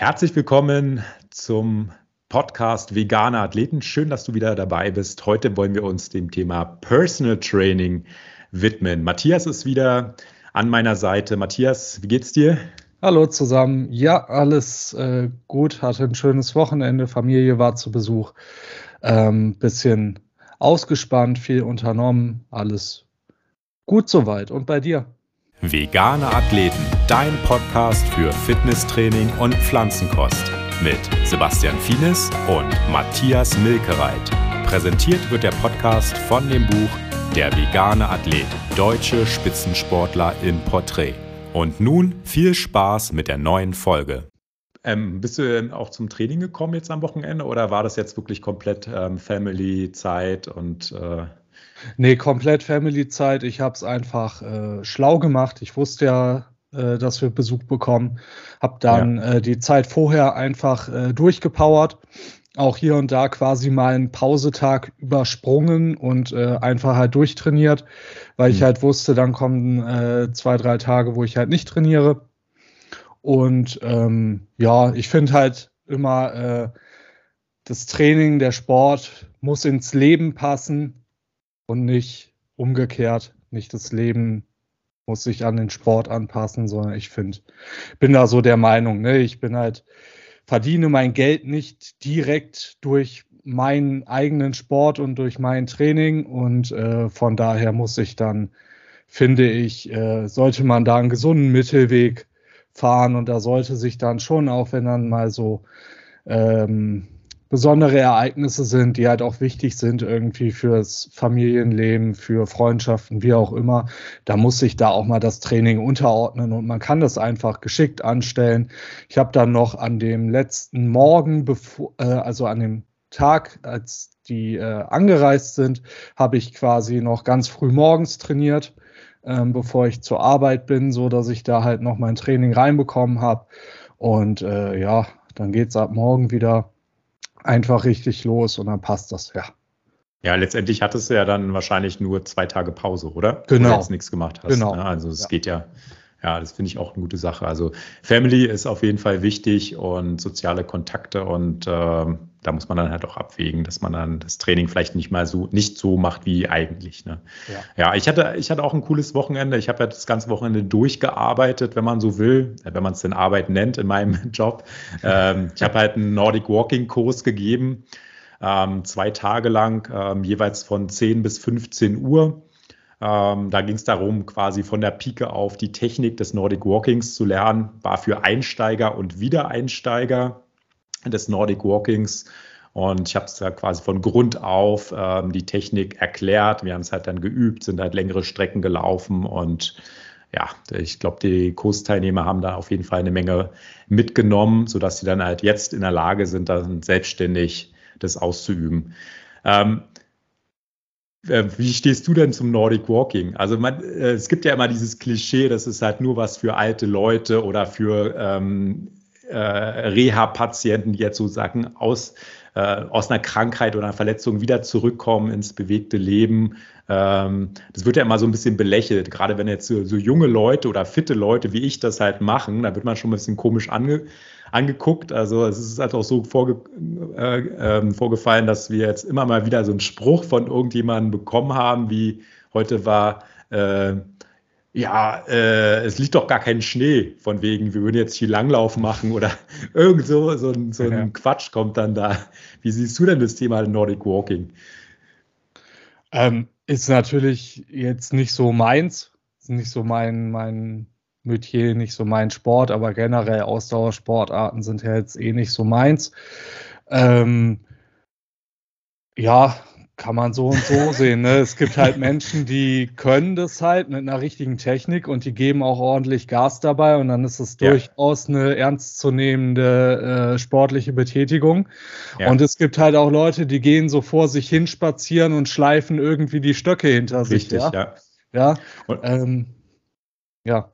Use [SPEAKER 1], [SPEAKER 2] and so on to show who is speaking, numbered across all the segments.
[SPEAKER 1] Herzlich willkommen zum Podcast Vegane Athleten. Schön, dass du wieder dabei bist. Heute wollen wir uns dem Thema Personal Training widmen. Matthias ist wieder an meiner Seite. Matthias, wie geht's dir?
[SPEAKER 2] Hallo zusammen. Ja, alles äh, gut. Hatte ein schönes Wochenende. Familie war zu Besuch. Ähm, bisschen ausgespannt, viel unternommen. Alles gut soweit. Und bei dir?
[SPEAKER 1] Vegane Athleten, dein Podcast für Fitnesstraining und Pflanzenkost mit Sebastian Fienes und Matthias Milkereit. Präsentiert wird der Podcast von dem Buch Der vegane Athlet, deutsche Spitzensportler in Porträt. Und nun viel Spaß mit der neuen Folge. Ähm, bist du denn auch zum Training gekommen jetzt am Wochenende oder war das jetzt wirklich komplett ähm, Family-Zeit und äh
[SPEAKER 2] Nee, komplett Family-Zeit. Ich habe es einfach äh, schlau gemacht. Ich wusste ja, äh, dass wir Besuch bekommen. Habe dann ja. äh, die Zeit vorher einfach äh, durchgepowert. Auch hier und da quasi mal einen Pausetag übersprungen und äh, einfach halt durchtrainiert, weil mhm. ich halt wusste, dann kommen äh, zwei, drei Tage, wo ich halt nicht trainiere. Und ähm, ja, ich finde halt immer, das Training, der Sport muss ins Leben passen und nicht umgekehrt. Nicht das Leben muss sich an den Sport anpassen, sondern ich finde, bin da so der Meinung, ne? ich bin halt, verdiene mein Geld nicht direkt durch meinen eigenen Sport und durch mein Training und äh, von daher muss ich dann, finde ich, äh, sollte man da einen gesunden Mittelweg fahren und da sollte sich dann schon, auch wenn dann mal so ähm, besondere Ereignisse sind, die halt auch wichtig sind irgendwie fürs Familienleben, für Freundschaften, wie auch immer, da muss sich da auch mal das Training unterordnen und man kann das einfach geschickt anstellen. Ich habe dann noch an dem letzten Morgen, bevor, äh, also an dem Tag, als die äh, angereist sind, habe ich quasi noch ganz früh morgens trainiert, ähm, bevor ich zur Arbeit bin, so dass ich da halt noch mein Training reinbekommen habe. Und äh, ja, dann geht's ab morgen wieder einfach richtig los und dann passt das, ja.
[SPEAKER 1] Ja, letztendlich hattest du ja dann wahrscheinlich nur zwei Tage Pause, oder?
[SPEAKER 2] Genau.
[SPEAKER 1] Wo du jetzt nichts gemacht hast.
[SPEAKER 2] Genau.
[SPEAKER 1] Ne? Also es ja. geht ja, ja, das finde ich auch eine gute Sache. Also Family ist auf jeden Fall wichtig und soziale Kontakte und äh, da muss man dann halt auch abwägen, dass man dann das Training vielleicht nicht mal so nicht so macht wie eigentlich. Ne? Ja. ja, ich hatte ich hatte auch ein cooles Wochenende. Ich habe ja das ganze Wochenende durchgearbeitet, wenn man so will, äh, wenn man es denn Arbeit nennt in meinem Job. Ähm, ich habe halt einen Nordic Walking Kurs gegeben, ähm, zwei Tage lang, ähm, jeweils von 10 bis 15 Uhr. Ähm, da ging es darum, quasi von der Pike auf die Technik des Nordic Walkings zu lernen. War für Einsteiger und Wiedereinsteiger des Nordic Walkings. Und ich habe es da quasi von Grund auf ähm, die Technik erklärt. Wir haben es halt dann geübt, sind halt längere Strecken gelaufen und ja, ich glaube, die Kursteilnehmer haben da auf jeden Fall eine Menge mitgenommen, sodass sie dann halt jetzt in der Lage sind, dann selbstständig das auszuüben. Ähm, äh, wie stehst du denn zum Nordic Walking? Also man, äh, es gibt ja immer dieses Klischee, das ist halt nur was für alte Leute oder für ähm, äh, Reha-Patienten, die jetzt sozusagen aus, äh, aus einer Krankheit oder einer Verletzung wieder zurückkommen ins bewegte Leben. Ähm, das wird ja immer so ein bisschen belächelt, gerade wenn jetzt so, so, junge Leute oder fitte Leute wie ich das halt machen, da wird man schon ein bisschen komisch ange, angeguckt. Also es ist halt auch so vorge, äh, äh, vorgefallen, dass wir jetzt immer mal wieder so einen Spruch von irgendjemandem bekommen haben, wie heute war, äh, ja, äh, es liegt doch gar kein Schnee, von wegen, wir würden jetzt hier Langlauf machen oder irgend so, so, ein, so ein ja. Quatsch kommt dann da. Wie siehst du denn das Thema Nordic Walking?
[SPEAKER 2] Ähm, ist natürlich jetzt nicht so meins, ist nicht so mein, mein Metier, nicht so mein Sport, aber generell Ausdauersportarten sind ja jetzt eh nicht so meins. Ähm, ja, kann man so und so sehen. Ne? Es gibt halt Menschen, die können das halt mit einer richtigen Technik und die geben auch ordentlich Gas dabei und dann ist es ja. durchaus eine ernstzunehmende äh, sportliche Betätigung. Ja. Und es gibt halt auch Leute, die gehen so vor sich hin spazieren und schleifen irgendwie die Stöcke hinter
[SPEAKER 1] Richtig,
[SPEAKER 2] sich.
[SPEAKER 1] Ja,
[SPEAKER 2] ja. ja. Ähm,
[SPEAKER 1] ja.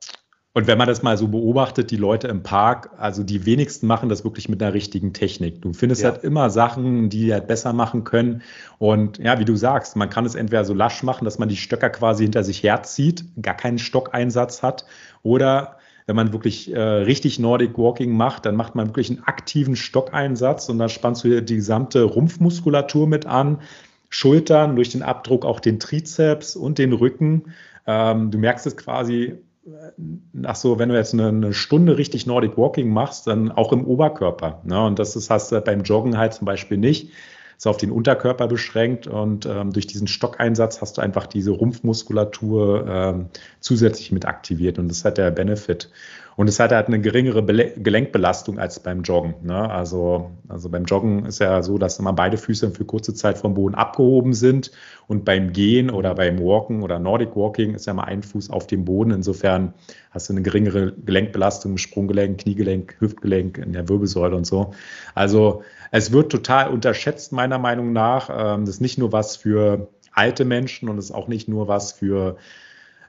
[SPEAKER 1] Und wenn man das mal so beobachtet, die Leute im Park, also die wenigsten machen das wirklich mit einer richtigen Technik. Du findest ja. halt immer Sachen, die halt besser machen können. Und ja, wie du sagst, man kann es entweder so lasch machen, dass man die Stöcker quasi hinter sich herzieht, gar keinen Stockeinsatz hat, oder wenn man wirklich äh, richtig Nordic Walking macht, dann macht man wirklich einen aktiven Stockeinsatz und dann spannst du die gesamte Rumpfmuskulatur mit an, Schultern, durch den Abdruck auch den Trizeps und den Rücken. Ähm, du merkst es quasi nach so, wenn du jetzt eine, eine, Stunde richtig Nordic Walking machst, dann auch im Oberkörper. Ne? Und das ist, hast du beim Joggen halt zum Beispiel nicht ist auf den Unterkörper beschränkt und ähm, durch diesen Stockeinsatz hast du einfach diese Rumpfmuskulatur ähm, zusätzlich mit aktiviert und das hat der Benefit. Und es hat halt eine geringere Bele Gelenkbelastung als beim Joggen. Ne? Also, also beim Joggen ist ja so, dass immer beide Füße für kurze Zeit vom Boden abgehoben sind. Und beim Gehen oder beim Walken oder Nordic Walking ist ja mal ein Fuß auf dem Boden. Insofern hast du eine geringere Gelenkbelastung im Sprunggelenk, Kniegelenk, Hüftgelenk, in der Wirbelsäule und so. Also es wird total unterschätzt, meiner Meinung nach. Ähm, das ist nicht nur was für alte Menschen und es ist auch nicht nur was für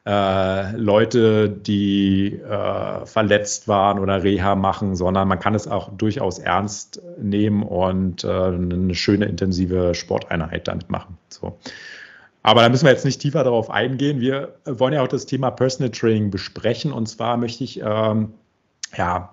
[SPEAKER 1] äh, Leute, die äh, verletzt waren oder Reha machen, sondern man kann es auch durchaus ernst nehmen und äh, eine schöne intensive Sporteinheit damit machen. So. Aber da müssen wir jetzt nicht tiefer darauf eingehen. Wir wollen ja auch das Thema Personal Training besprechen. Und zwar möchte ich ähm, ja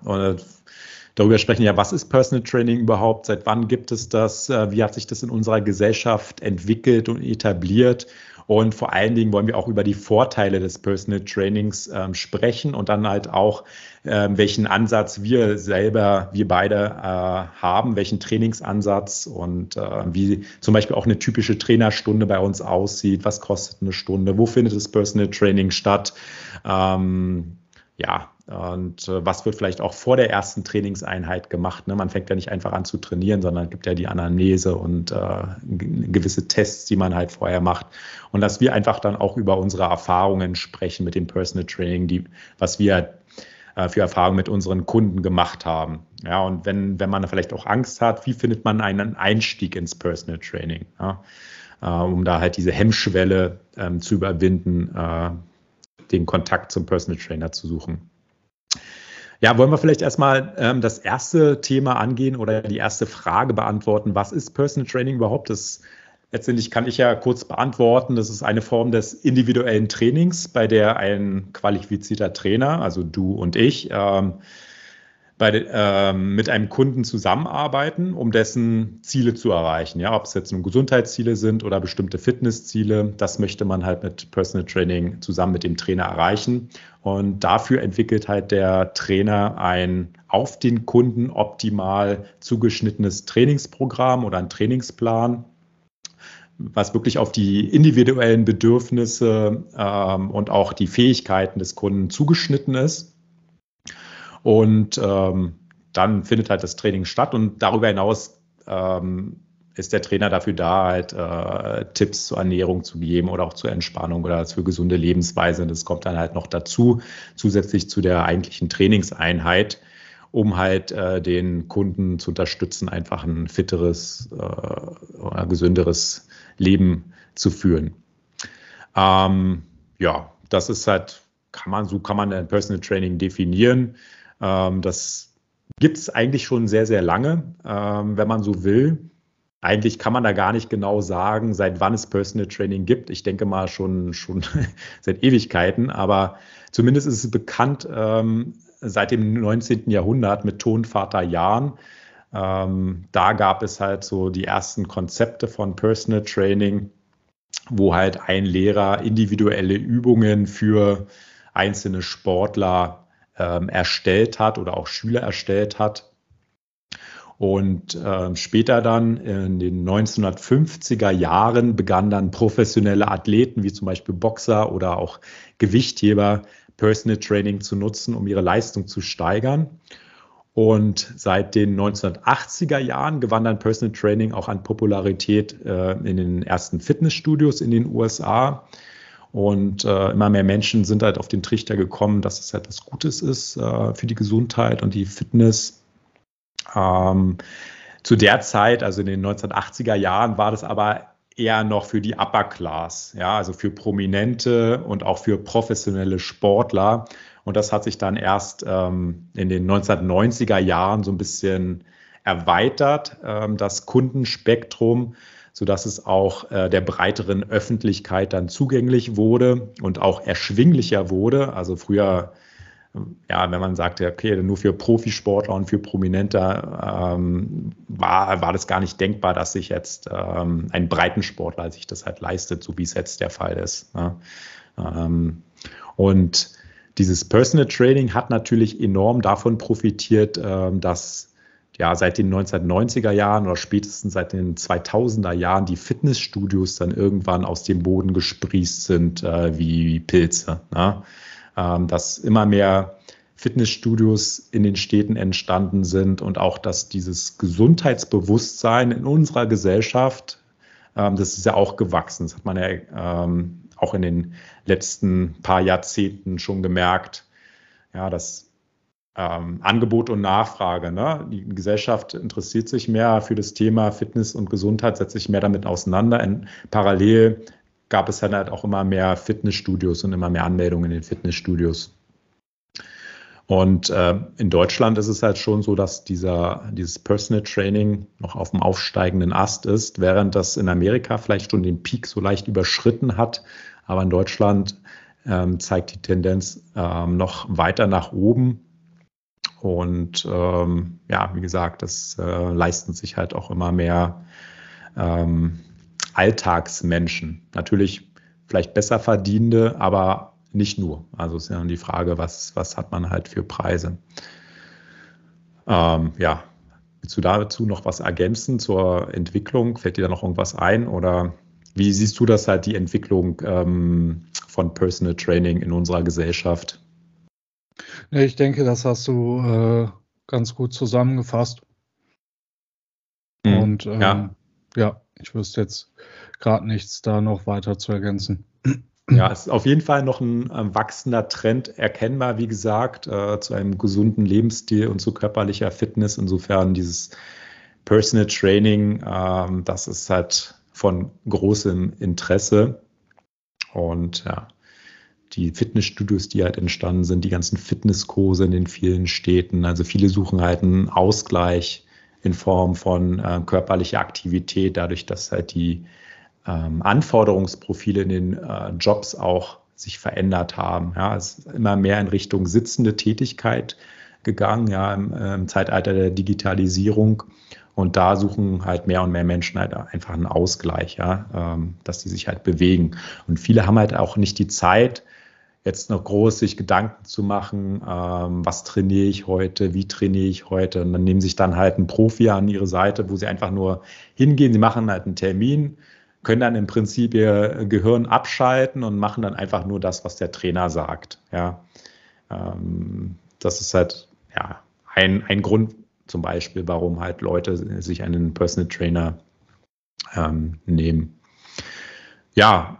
[SPEAKER 1] darüber sprechen, ja, was ist Personal Training überhaupt? Seit wann gibt es das? Äh, wie hat sich das in unserer Gesellschaft entwickelt und etabliert? Und vor allen Dingen wollen wir auch über die Vorteile des Personal Trainings ähm, sprechen und dann halt auch, ähm, welchen Ansatz wir selber, wir beide äh, haben, welchen Trainingsansatz und äh, wie zum Beispiel auch eine typische Trainerstunde bei uns aussieht, was kostet eine Stunde, wo findet das Personal Training statt. Ähm, ja, und äh, was wird vielleicht auch vor der ersten Trainingseinheit gemacht? Ne? Man fängt ja nicht einfach an zu trainieren, sondern gibt ja die Anamnese und äh, gewisse Tests, die man halt vorher macht. Und dass wir einfach dann auch über unsere Erfahrungen sprechen mit dem Personal Training, die, was wir äh, für Erfahrungen mit unseren Kunden gemacht haben. Ja, und wenn, wenn man vielleicht auch Angst hat, wie findet man einen Einstieg ins Personal Training? Ja? Äh, um da halt diese Hemmschwelle ähm, zu überwinden, äh, den Kontakt zum Personal Trainer zu suchen. Ja, wollen wir vielleicht erstmal ähm, das erste Thema angehen oder die erste Frage beantworten. Was ist Personal Training überhaupt? Das letztendlich kann ich ja kurz beantworten. Das ist eine Form des individuellen Trainings, bei der ein qualifizierter Trainer, also du und ich, ähm, bei, äh, mit einem Kunden zusammenarbeiten, um dessen Ziele zu erreichen. Ja, ob es jetzt nun Gesundheitsziele sind oder bestimmte Fitnessziele, das möchte man halt mit Personal Training zusammen mit dem Trainer erreichen. Und dafür entwickelt halt der Trainer ein auf den Kunden optimal zugeschnittenes Trainingsprogramm oder ein Trainingsplan, was wirklich auf die individuellen Bedürfnisse ähm, und auch die Fähigkeiten des Kunden zugeschnitten ist. Und ähm, dann findet halt das Training statt und darüber hinaus ähm, ist der Trainer dafür da, halt äh, Tipps zur Ernährung zu geben oder auch zur Entspannung oder für gesunde Lebensweise. Und das kommt dann halt noch dazu, zusätzlich zu der eigentlichen Trainingseinheit, um halt äh, den Kunden zu unterstützen, einfach ein fitteres äh, oder gesünderes Leben zu führen. Ähm, ja, das ist halt, kann man, so kann man ein Personal Training definieren. Ähm, das gibt es eigentlich schon sehr, sehr lange, ähm, wenn man so will. Eigentlich kann man da gar nicht genau sagen, seit wann es Personal Training gibt. Ich denke mal schon, schon seit Ewigkeiten, aber zumindest ist es bekannt ähm, seit dem 19. Jahrhundert mit Tonvater Jahn. Ähm, da gab es halt so die ersten Konzepte von Personal Training, wo halt ein Lehrer individuelle Übungen für einzelne Sportler ähm, erstellt hat oder auch Schüler erstellt hat. Und äh, später dann in den 1950er Jahren begannen dann professionelle Athleten wie zum Beispiel Boxer oder auch Gewichtheber Personal Training zu nutzen, um ihre Leistung zu steigern. Und seit den 1980er Jahren gewann dann Personal Training auch an Popularität äh, in den ersten Fitnessstudios in den USA. Und äh, immer mehr Menschen sind halt auf den Trichter gekommen, dass es halt was Gutes ist äh, für die Gesundheit und die Fitness. Ähm, zu der Zeit, also in den 1980er Jahren, war das aber eher noch für die Upper Class, ja, also für Prominente und auch für professionelle Sportler. Und das hat sich dann erst ähm, in den 1990er Jahren so ein bisschen erweitert, ähm, das Kundenspektrum sodass es auch äh, der breiteren Öffentlichkeit dann zugänglich wurde und auch erschwinglicher wurde. Also früher ja, wenn man sagt, okay, nur für Profisportler und für Prominente ähm, war, war das gar nicht denkbar, dass sich jetzt ähm, ein Breitensportler sich das halt leistet, so wie es jetzt der Fall ist. Ne? Ähm, und dieses Personal Training hat natürlich enorm davon profitiert, ähm, dass ja seit den 1990er Jahren oder spätestens seit den 2000er Jahren die Fitnessstudios dann irgendwann aus dem Boden gesprießt sind äh, wie Pilze. Ne? Ähm, dass immer mehr Fitnessstudios in den Städten entstanden sind und auch, dass dieses Gesundheitsbewusstsein in unserer Gesellschaft, ähm, das ist ja auch gewachsen. Das hat man ja ähm, auch in den letzten paar Jahrzehnten schon gemerkt. Ja, das ähm, Angebot und Nachfrage. Ne? Die Gesellschaft interessiert sich mehr für das Thema Fitness und Gesundheit, setzt sich mehr damit auseinander. In, parallel gab es dann halt auch immer mehr Fitnessstudios und immer mehr Anmeldungen in den Fitnessstudios. Und äh, in Deutschland ist es halt schon so, dass dieser, dieses Personal Training noch auf dem aufsteigenden Ast ist, während das in Amerika vielleicht schon den Peak so leicht überschritten hat. Aber in Deutschland ähm, zeigt die Tendenz ähm, noch weiter nach oben. Und ähm, ja, wie gesagt, das äh, leisten sich halt auch immer mehr ähm, Alltagsmenschen. Natürlich vielleicht besser verdienende, aber nicht nur. Also ist ja die Frage, was, was hat man halt für Preise. Ähm, ja, willst du dazu noch was ergänzen zur Entwicklung? Fällt dir da noch irgendwas ein? Oder wie siehst du das halt, die Entwicklung ähm, von Personal Training in unserer Gesellschaft?
[SPEAKER 2] Ich denke, das hast du äh, ganz gut zusammengefasst. Mhm, Und ähm, ja. ja, ich wüsste jetzt gerade nichts da noch weiter zu ergänzen.
[SPEAKER 1] Ja, es ist auf jeden Fall noch ein äh, wachsender Trend erkennbar, wie gesagt, äh, zu einem gesunden Lebensstil und zu körperlicher Fitness. Insofern dieses Personal Training, ähm, das ist halt von großem Interesse. Und ja, die Fitnessstudios, die halt entstanden sind, die ganzen Fitnesskurse in den vielen Städten. Also viele suchen halt einen Ausgleich in Form von äh, körperlicher Aktivität, dadurch, dass halt die ähm, Anforderungsprofile in den äh, Jobs auch sich verändert haben. Ja, es ist immer mehr in Richtung sitzende Tätigkeit gegangen, ja, im, äh, im Zeitalter der Digitalisierung. Und da suchen halt mehr und mehr Menschen halt einfach einen Ausgleich, ja, ähm, dass die sich halt bewegen. Und viele haben halt auch nicht die Zeit, jetzt noch groß sich Gedanken zu machen, ähm, was trainiere ich heute, wie trainiere ich heute. Und dann nehmen sich dann halt einen Profi an ihre Seite, wo sie einfach nur hingehen, sie machen halt einen Termin, können dann im Prinzip ihr Gehirn abschalten und machen dann einfach nur das, was der Trainer sagt. Ja, ähm, das ist halt ja ein, ein Grund zum Beispiel, warum halt Leute sich einen Personal Trainer ähm, nehmen. Ja,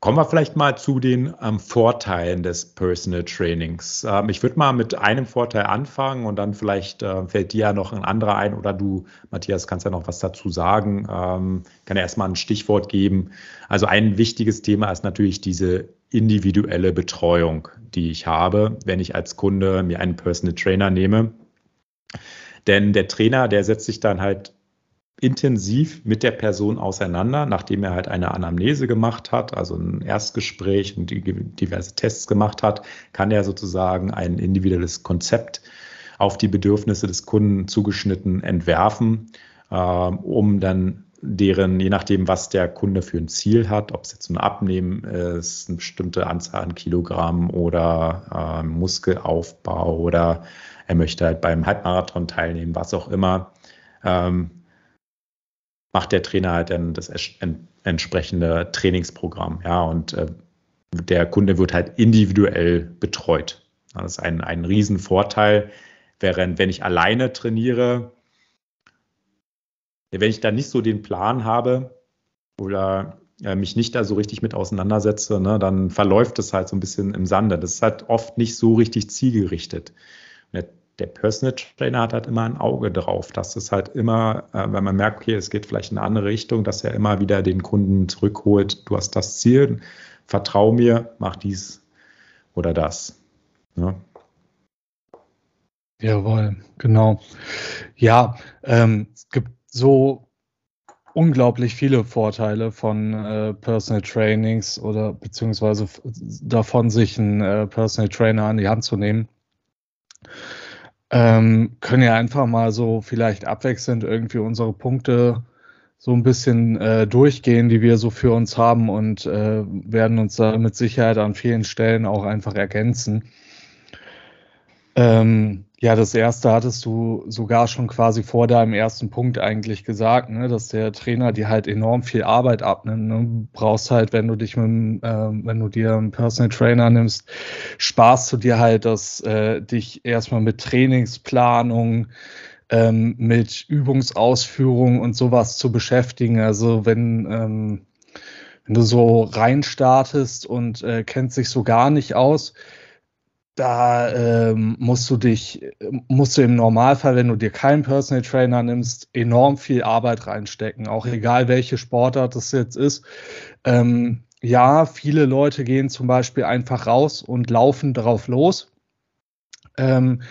[SPEAKER 1] Kommen wir vielleicht mal zu den ähm, Vorteilen des Personal Trainings. Ähm, ich würde mal mit einem Vorteil anfangen und dann vielleicht äh, fällt dir ja noch ein anderer ein oder du, Matthias, kannst ja noch was dazu sagen. Ähm, kann ja erstmal ein Stichwort geben. Also ein wichtiges Thema ist natürlich diese individuelle Betreuung, die ich habe, wenn ich als Kunde mir einen Personal Trainer nehme. Denn der Trainer, der setzt sich dann halt intensiv mit der Person auseinander, nachdem er halt eine Anamnese gemacht hat, also ein Erstgespräch und diverse Tests gemacht hat, kann er sozusagen ein individuelles Konzept auf die Bedürfnisse des Kunden zugeschnitten entwerfen, äh, um dann deren, je nachdem, was der Kunde für ein Ziel hat, ob es jetzt ein Abnehmen ist, eine bestimmte Anzahl an Kilogramm oder äh, Muskelaufbau oder er möchte halt beim Halbmarathon teilnehmen, was auch immer, ähm, macht der Trainer halt dann das entsprechende Trainingsprogramm. Ja, und äh, der Kunde wird halt individuell betreut. Das ist ein, ein Riesenvorteil. Während wenn ich alleine trainiere, wenn ich da nicht so den Plan habe oder äh, mich nicht da so richtig mit auseinandersetze, ne, dann verläuft es halt so ein bisschen im Sande. Das ist halt oft nicht so richtig zielgerichtet. Der Personal Trainer hat halt immer ein Auge drauf, dass es halt immer, äh, wenn man merkt, okay, es geht vielleicht in eine andere Richtung, dass er immer wieder den Kunden zurückholt, du hast das Ziel, vertrau mir, mach dies oder das. Ja.
[SPEAKER 2] Jawohl, genau. Ja, ähm, es gibt so unglaublich viele Vorteile von äh, Personal Trainings oder beziehungsweise davon, sich einen äh, Personal Trainer an die Hand zu nehmen. Ähm, können ja einfach mal so vielleicht abwechselnd irgendwie unsere Punkte so ein bisschen äh, durchgehen, die wir so für uns haben und äh, werden uns da mit Sicherheit an vielen Stellen auch einfach ergänzen. Ähm, ja, das erste hattest du sogar schon quasi vor deinem ersten Punkt eigentlich gesagt, ne, dass der Trainer dir halt enorm viel Arbeit abnimmt. Ne? Du brauchst halt, wenn du dich mit, äh, wenn du dir einen Personal Trainer nimmst, sparst du dir halt das, äh, dich erstmal mit Trainingsplanung, ähm, mit Übungsausführung und sowas zu beschäftigen. Also wenn, ähm, wenn du so reinstartest und äh, kennst dich so gar nicht aus, da ähm, musst du dich, musst du im Normalfall, wenn du dir keinen Personal Trainer nimmst, enorm viel Arbeit reinstecken, auch egal welche Sportart das jetzt ist. Ähm, ja, viele Leute gehen zum Beispiel einfach raus und laufen drauf los. Ähm,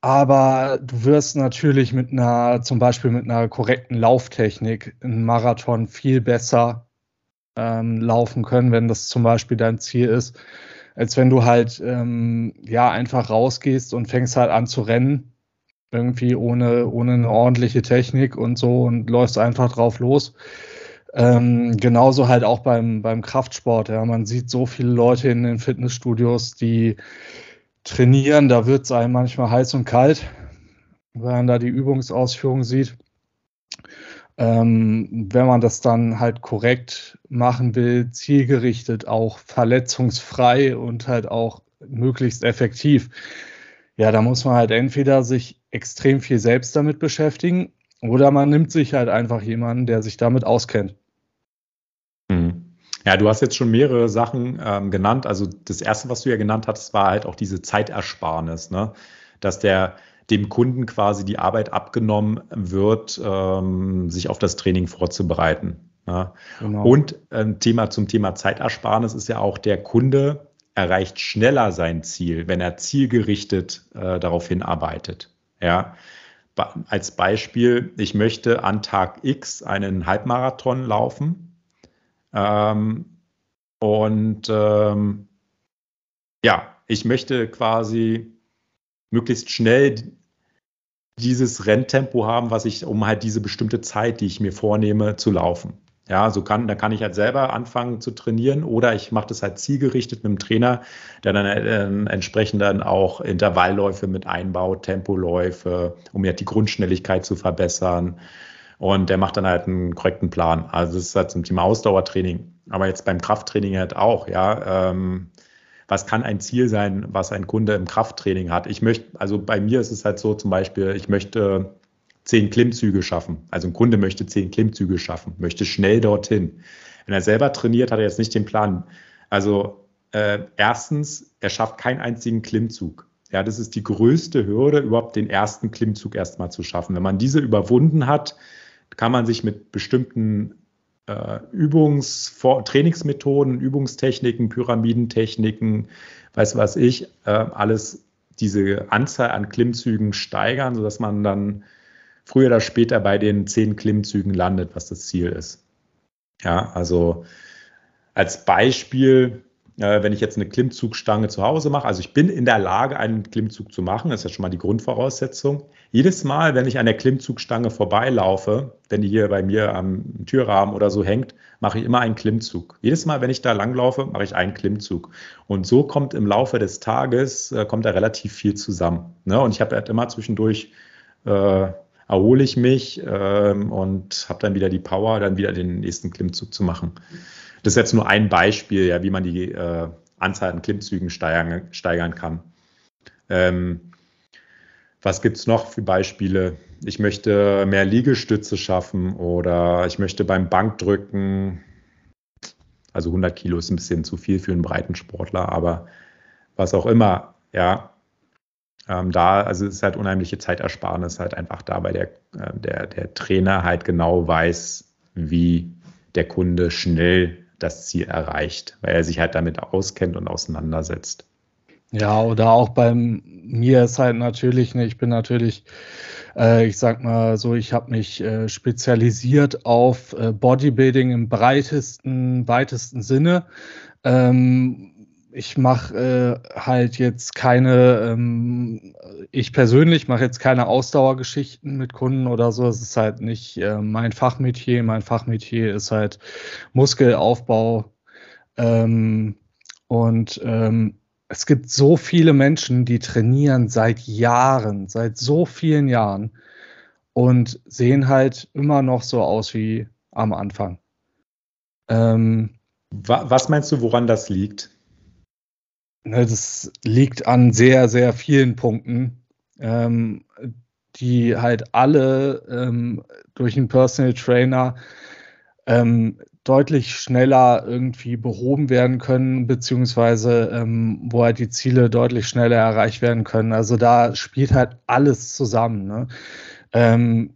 [SPEAKER 2] aber du wirst natürlich mit einer, zum Beispiel mit einer korrekten Lauftechnik einen Marathon viel besser ähm, laufen können, wenn das zum Beispiel dein Ziel ist, als wenn du halt ähm, ja einfach rausgehst und fängst halt an zu rennen, irgendwie ohne, ohne eine ordentliche Technik und so und läufst einfach drauf los. Ähm, genauso halt auch beim, beim Kraftsport. Ja. Man sieht so viele Leute in den Fitnessstudios, die trainieren, da wird es einem manchmal heiß und kalt, wenn man da die Übungsausführung sieht. Ähm, wenn man das dann halt korrekt machen will, zielgerichtet, auch verletzungsfrei und halt auch möglichst effektiv, ja, da muss man halt entweder sich extrem viel selbst damit beschäftigen oder man nimmt sich halt einfach jemanden, der sich damit auskennt.
[SPEAKER 1] Ja, du hast jetzt schon mehrere Sachen ähm, genannt. Also das erste, was du ja genannt hattest, war halt auch diese Zeitersparnis, ne? dass der dem Kunden quasi die Arbeit abgenommen wird, ähm, sich auf das Training vorzubereiten. Ne? Genau. Und ein Thema zum Thema Zeitersparnis ist ja auch, der Kunde erreicht schneller sein Ziel, wenn er zielgerichtet äh, darauf hinarbeitet. Ja. Als Beispiel, ich möchte an Tag X einen Halbmarathon laufen ähm, und ähm, ja, ich möchte quasi möglichst schnell dieses Renntempo haben, was ich, um halt diese bestimmte Zeit, die ich mir vornehme, zu laufen. Ja, so kann, da kann ich halt selber anfangen zu trainieren oder ich mache das halt zielgerichtet mit dem Trainer, der dann äh, entsprechend dann auch Intervallläufe mit einbaut, Tempoläufe, um mir halt die Grundschnelligkeit zu verbessern. Und der macht dann halt einen korrekten Plan. Also das ist halt zum Thema Ausdauertraining. Aber jetzt beim Krafttraining halt auch, ja. Ähm, was kann ein Ziel sein, was ein Kunde im Krafttraining hat? Ich möchte, also bei mir ist es halt so zum Beispiel, ich möchte zehn Klimmzüge schaffen. Also ein Kunde möchte zehn Klimmzüge schaffen, möchte schnell dorthin. Wenn er selber trainiert, hat er jetzt nicht den Plan. Also äh, erstens, er schafft keinen einzigen Klimmzug. Ja, das ist die größte Hürde, überhaupt den ersten Klimmzug erstmal zu schaffen. Wenn man diese überwunden hat, kann man sich mit bestimmten äh, Übungs-, Trainingsmethoden, Übungstechniken, Pyramidentechniken, weiß was ich, äh, alles diese Anzahl an Klimmzügen steigern, sodass man dann früher oder später bei den zehn Klimmzügen landet, was das Ziel ist. Ja, also als Beispiel, äh, wenn ich jetzt eine Klimmzugstange zu Hause mache, also ich bin in der Lage, einen Klimmzug zu machen, das ist ja schon mal die Grundvoraussetzung. Jedes Mal, wenn ich an der Klimmzugstange vorbeilaufe, wenn die hier bei mir am Türrahmen oder so hängt, mache ich immer einen Klimmzug. Jedes Mal, wenn ich da langlaufe, mache ich einen Klimmzug. Und so kommt im Laufe des Tages, äh, kommt da relativ viel zusammen. Ne? Und ich habe halt immer zwischendurch, äh, erhole ich mich ähm, und habe dann wieder die Power, dann wieder den nächsten Klimmzug zu machen. Das ist jetzt nur ein Beispiel, ja, wie man die äh, Anzahl an Klimmzügen steigern, steigern kann. Ähm, was gibt es noch für Beispiele? Ich möchte mehr Liegestütze schaffen oder ich möchte beim Bankdrücken, also 100 Kilo ist ein bisschen zu viel für einen breiten Sportler, aber was auch immer, ja, ähm, da, also es ist halt unheimliche Zeitersparnis halt einfach da, weil der, äh, der, der Trainer halt genau weiß, wie der Kunde schnell das Ziel erreicht, weil er sich halt damit auskennt und auseinandersetzt.
[SPEAKER 2] Ja, oder auch beim mir ist halt natürlich, ne, ich bin natürlich, äh, ich sag mal so, ich habe mich äh, spezialisiert auf äh, Bodybuilding im breitesten, weitesten Sinne. Ähm, ich mache äh, halt jetzt keine, ähm, ich persönlich mache jetzt keine Ausdauergeschichten mit Kunden oder so. Es ist halt nicht äh, mein Fachmetier. Mein Fachmetier ist halt Muskelaufbau. Ähm, und ähm, es gibt so viele Menschen, die trainieren seit Jahren, seit so vielen Jahren und sehen halt immer noch so aus wie am Anfang.
[SPEAKER 1] Ähm, Was meinst du, woran das liegt?
[SPEAKER 2] Ne, das liegt an sehr, sehr vielen Punkten, ähm, die halt alle ähm, durch einen Personal Trainer ähm, deutlich schneller irgendwie behoben werden können, beziehungsweise ähm, wo halt die Ziele deutlich schneller erreicht werden können. Also da spielt halt alles zusammen. Ne? Ähm,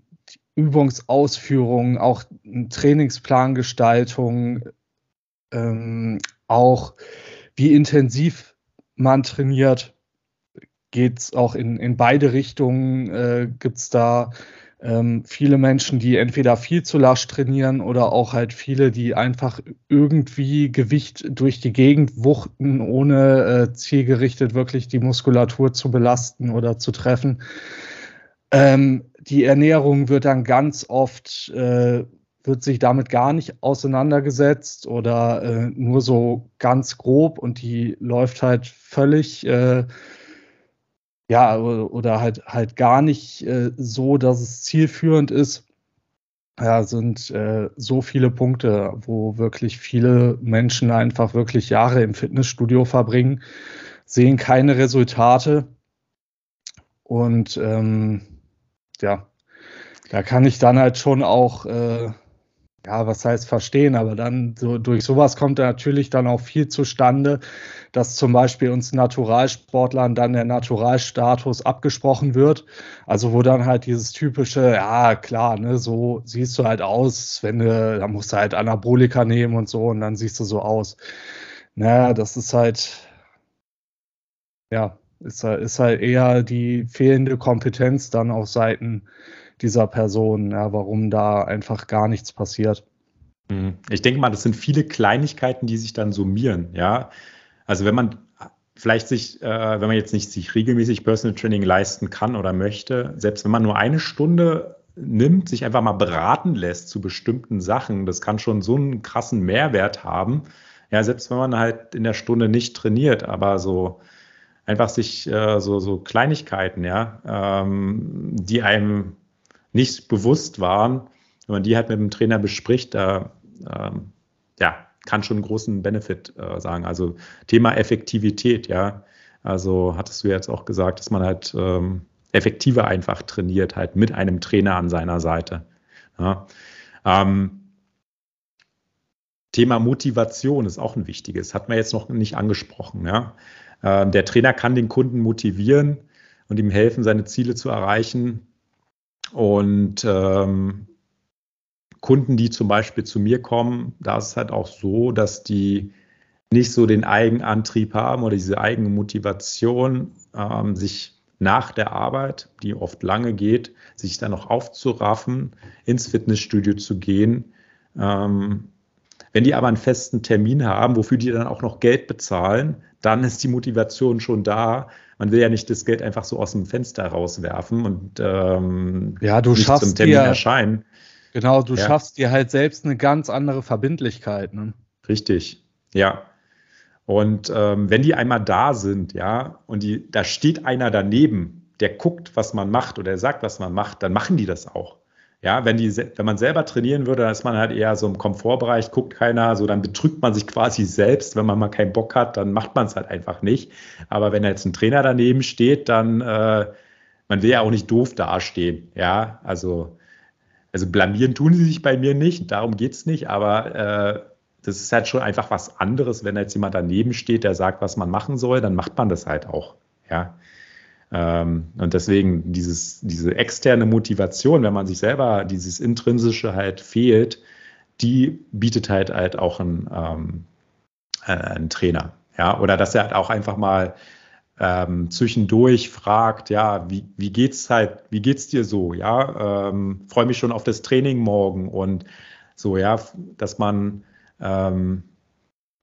[SPEAKER 2] Übungsausführung, auch Trainingsplangestaltung, ähm, auch wie intensiv man trainiert, geht es auch in, in beide Richtungen, äh, gibt es da ähm, viele Menschen, die entweder viel zu lasch trainieren oder auch halt viele, die einfach irgendwie Gewicht durch die Gegend wuchten, ohne äh, zielgerichtet wirklich die Muskulatur zu belasten oder zu treffen. Ähm, die Ernährung wird dann ganz oft, äh, wird sich damit gar nicht auseinandergesetzt oder äh, nur so ganz grob und die läuft halt völlig, äh, ja, oder halt, halt gar nicht äh, so, dass es zielführend ist. Ja, sind äh, so viele Punkte, wo wirklich viele Menschen einfach wirklich Jahre im Fitnessstudio verbringen, sehen keine Resultate und ähm, ja, da kann ich dann halt schon auch, äh, ja, was heißt verstehen, aber dann so durch sowas kommt natürlich dann auch viel zustande, dass zum Beispiel uns Naturalsportlern dann der Naturalstatus abgesprochen wird. Also wo dann halt dieses typische, ja klar, ne, so siehst du halt aus, wenn du, da musst du halt Anabolika nehmen und so und dann siehst du so aus. Naja, das ist halt, ja, ist, ist halt eher die fehlende Kompetenz dann auf Seiten dieser Person, ja, warum da einfach gar nichts passiert.
[SPEAKER 1] Mhm. Ich denke mal, das sind viele Kleinigkeiten, die sich dann summieren, ja. Also wenn man vielleicht sich, äh, wenn man jetzt nicht sich regelmäßig Personal Training leisten kann oder möchte, selbst wenn man nur eine Stunde nimmt, sich einfach mal beraten lässt zu bestimmten Sachen, das kann schon so einen krassen Mehrwert haben. Ja, selbst wenn man halt in der Stunde nicht trainiert, aber so einfach sich äh, so, so Kleinigkeiten, ja, ähm, die einem nicht bewusst waren, wenn man die halt mit dem Trainer bespricht, da ähm, ja, kann schon einen großen Benefit äh, sagen. Also Thema Effektivität, ja. Also hattest du jetzt auch gesagt, dass man halt ähm, effektiver einfach trainiert, halt mit einem Trainer an seiner Seite. Ja. Ähm, Thema Motivation ist auch ein wichtiges, hat man jetzt noch nicht angesprochen. Ja. Ähm, der Trainer kann den Kunden motivieren und ihm helfen, seine Ziele zu erreichen. Und ähm, Kunden, die zum Beispiel zu mir kommen, da ist es halt auch so, dass die nicht so den Eigenantrieb haben oder diese eigene Motivation, ähm, sich nach der Arbeit, die oft lange geht, sich dann noch aufzuraffen, ins Fitnessstudio zu gehen. Ähm, wenn die aber einen festen Termin haben, wofür die dann auch noch Geld bezahlen, dann ist die Motivation schon da. Man will ja nicht das Geld einfach so aus dem Fenster rauswerfen und ähm,
[SPEAKER 2] ja, du nicht schaffst zum
[SPEAKER 1] Termin dir, erscheinen.
[SPEAKER 2] Genau, du ja. schaffst dir halt selbst eine ganz andere Verbindlichkeit. Ne?
[SPEAKER 1] Richtig, ja. Und ähm, wenn die einmal da sind, ja, und die, da steht einer daneben, der guckt, was man macht oder der sagt, was man macht, dann machen die das auch. Ja, wenn, die, wenn man selber trainieren würde, dann ist man halt eher so im Komfortbereich, guckt keiner, so dann betrügt man sich quasi selbst. Wenn man mal keinen Bock hat, dann macht man es halt einfach nicht. Aber wenn jetzt ein Trainer daneben steht, dann, äh, man will ja auch nicht doof dastehen. Ja, also, also blamieren tun sie sich bei mir nicht, darum geht es nicht, aber äh, das ist halt schon einfach was anderes, wenn jetzt jemand daneben steht, der sagt, was man machen soll, dann macht man das halt auch. Ja. Ähm, und deswegen dieses, diese externe Motivation, wenn man sich selber dieses intrinsische halt fehlt, die bietet halt halt auch ein, ähm, äh, ein Trainer. Ja, oder dass er halt auch einfach mal ähm, zwischendurch fragt, ja, wie, wie geht's halt, wie geht's dir so? Ja, ähm, freue mich schon auf das Training morgen und so, ja, dass man ähm,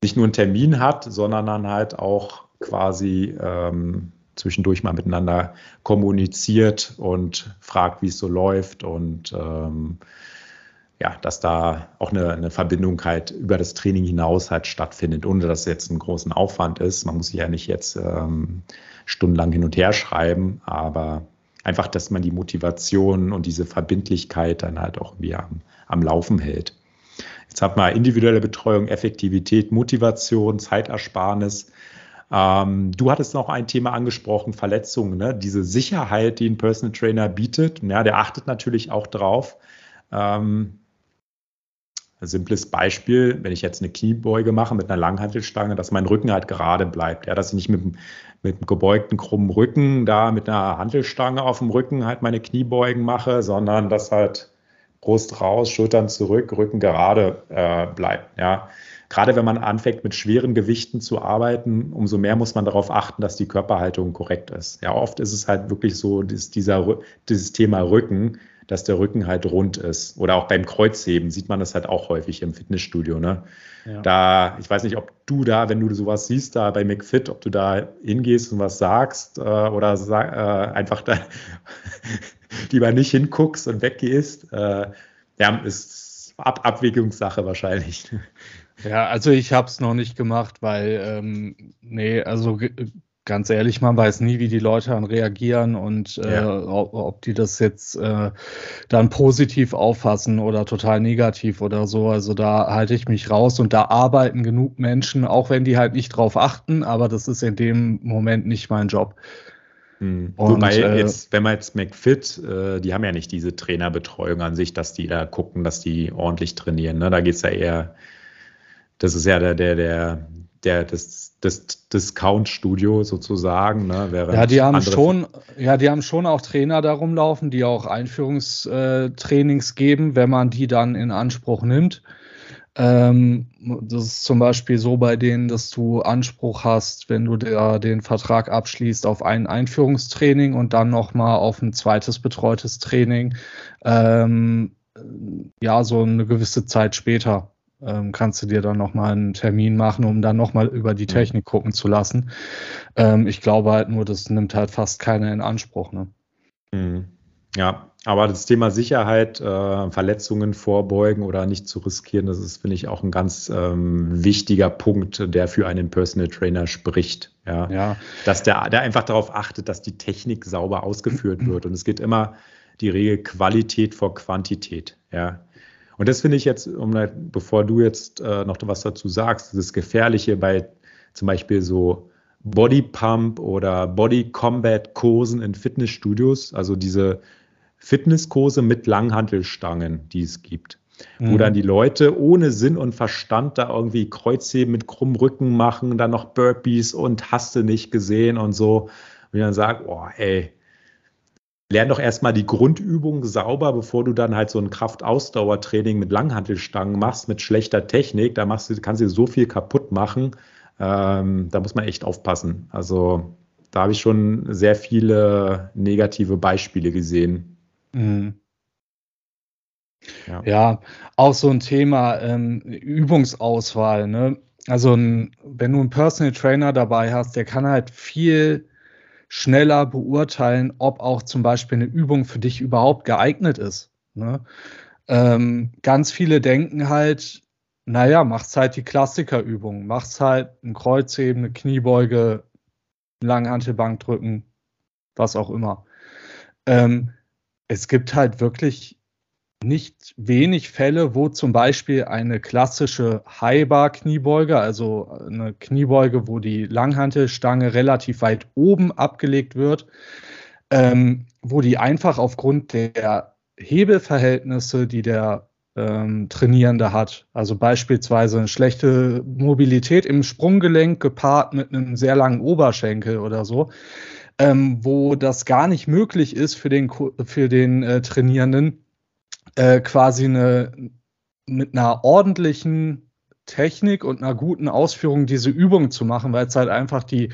[SPEAKER 1] nicht nur einen Termin hat, sondern dann halt auch quasi ähm, zwischendurch mal miteinander kommuniziert und fragt, wie es so läuft und ähm, ja, dass da auch eine, eine, Verbindung halt über das Training hinaus halt stattfindet, ohne dass es jetzt einen großen Aufwand ist. Man muss sich ja nicht jetzt ähm, stundenlang hin und her schreiben, aber einfach, dass man die Motivation und diese Verbindlichkeit dann halt auch irgendwie am, am Laufen hält. Jetzt hat man individuelle Betreuung, Effektivität, Motivation, Zeitersparnis. Ähm, du hattest noch ein Thema angesprochen, Verletzungen, ne? diese Sicherheit, die ein Personal Trainer bietet. Ja, der achtet natürlich auch drauf. Ähm, ein simples Beispiel, wenn ich jetzt eine Kniebeuge mache mit einer Langhantelstange, dass mein Rücken halt gerade bleibt. Ja, dass ich nicht mit, mit einem gebeugten, krummen Rücken da mit einer Hantelstange auf dem Rücken halt meine Kniebeugen mache, sondern dass halt Brust raus, Schultern zurück, Rücken gerade äh, bleibt. Ja. Gerade wenn man anfängt, mit schweren Gewichten zu arbeiten, umso mehr muss man darauf achten, dass die Körperhaltung korrekt ist. Ja, oft ist es halt wirklich so, dass dieser, dieses Thema Rücken, dass der Rücken halt rund ist. Oder auch beim Kreuzheben sieht man das halt auch häufig im Fitnessstudio. Ne? Ja. Da, ich weiß nicht, ob du da, wenn du sowas siehst, da bei McFit, ob du da hingehst und was sagst äh, oder sag, äh, einfach da lieber nicht hinguckst und weggehst. Äh, ja, ist Ab Abwägungssache wahrscheinlich.
[SPEAKER 2] Ja, also ich habe es noch nicht gemacht, weil, ähm, nee, also ganz ehrlich, man weiß nie, wie die Leute dann reagieren und äh, ja. ob, ob, die das jetzt äh, dann positiv auffassen oder total negativ oder so. Also da halte ich mich raus und da arbeiten genug Menschen, auch wenn die halt nicht drauf achten, aber das ist in dem Moment nicht mein Job.
[SPEAKER 1] Hm. Und, Wobei äh, jetzt, wenn man jetzt McFit, äh, die haben ja nicht diese Trainerbetreuung an sich, dass die da gucken, dass die ordentlich trainieren. Ne? Da geht es ja eher, das ist ja der, der, der, der das, das Discount-Studio sozusagen. Ne,
[SPEAKER 2] ja, die haben schon, ja, die haben schon auch Trainer darum laufen, die auch Einführungstrainings geben, wenn man die dann in Anspruch nimmt. Ähm, das ist zum Beispiel so bei denen, dass du Anspruch hast, wenn du der, den Vertrag abschließt, auf ein Einführungstraining und dann nochmal auf ein zweites betreutes Training. Ähm, ja, so eine gewisse Zeit später ähm, kannst du dir dann nochmal einen Termin machen, um dann nochmal über die mhm. Technik gucken zu lassen. Ähm, ich glaube halt nur, das nimmt halt fast keiner in Anspruch. Ne?
[SPEAKER 1] Mhm. Ja, aber das Thema Sicherheit, äh, Verletzungen vorbeugen oder nicht zu riskieren, das ist, finde ich, auch ein ganz ähm, wichtiger Punkt, der für einen Personal Trainer spricht. Ja? ja. Dass der, der einfach darauf achtet, dass die Technik sauber ausgeführt wird. Und es geht immer die Regel Qualität vor Quantität. Ja. Und das finde ich jetzt, um, bevor du jetzt äh, noch was dazu sagst, das Gefährliche bei zum Beispiel so Body Pump oder Body Combat Kursen in Fitnessstudios, also diese Fitnesskurse mit Langhantelstangen, die es gibt. Mhm. Wo dann die Leute ohne Sinn und Verstand da irgendwie Kreuzheben mit krummem Rücken machen, dann noch Burpees und hast du nicht gesehen und so. Und dann sagt, oh, ey, lern doch erstmal die Grundübung sauber, bevor du dann halt so ein Kraftausdauertraining mit Langhantelstangen machst, mit schlechter Technik. Da machst du, kannst du so viel kaputt machen. Ähm, da muss man echt aufpassen. Also da habe ich schon sehr viele negative Beispiele gesehen. Mhm.
[SPEAKER 2] Ja. ja. auch so ein Thema ähm, Übungsauswahl. Ne? Also ein, wenn du einen Personal Trainer dabei hast, der kann halt viel schneller beurteilen, ob auch zum Beispiel eine Übung für dich überhaupt geeignet ist. Ne? Ähm, ganz viele denken halt, naja, machst halt die Klassikerübung, machst halt ein Kreuzheben, eine Kniebeuge, Langhantelbank drücken, was auch immer. Ähm, es gibt halt wirklich nicht wenig Fälle, wo zum Beispiel eine klassische High-Bar-Kniebeuge, also eine Kniebeuge, wo die Langhantelstange relativ weit oben abgelegt wird, ähm, wo die einfach aufgrund der Hebelverhältnisse, die der ähm, Trainierende hat, also beispielsweise eine schlechte Mobilität im Sprunggelenk gepaart mit einem sehr langen Oberschenkel oder so, ähm, wo das gar nicht möglich ist für den, für den äh, Trainierenden, äh, quasi eine mit einer ordentlichen Technik und einer guten Ausführung diese Übung zu machen, weil es halt einfach die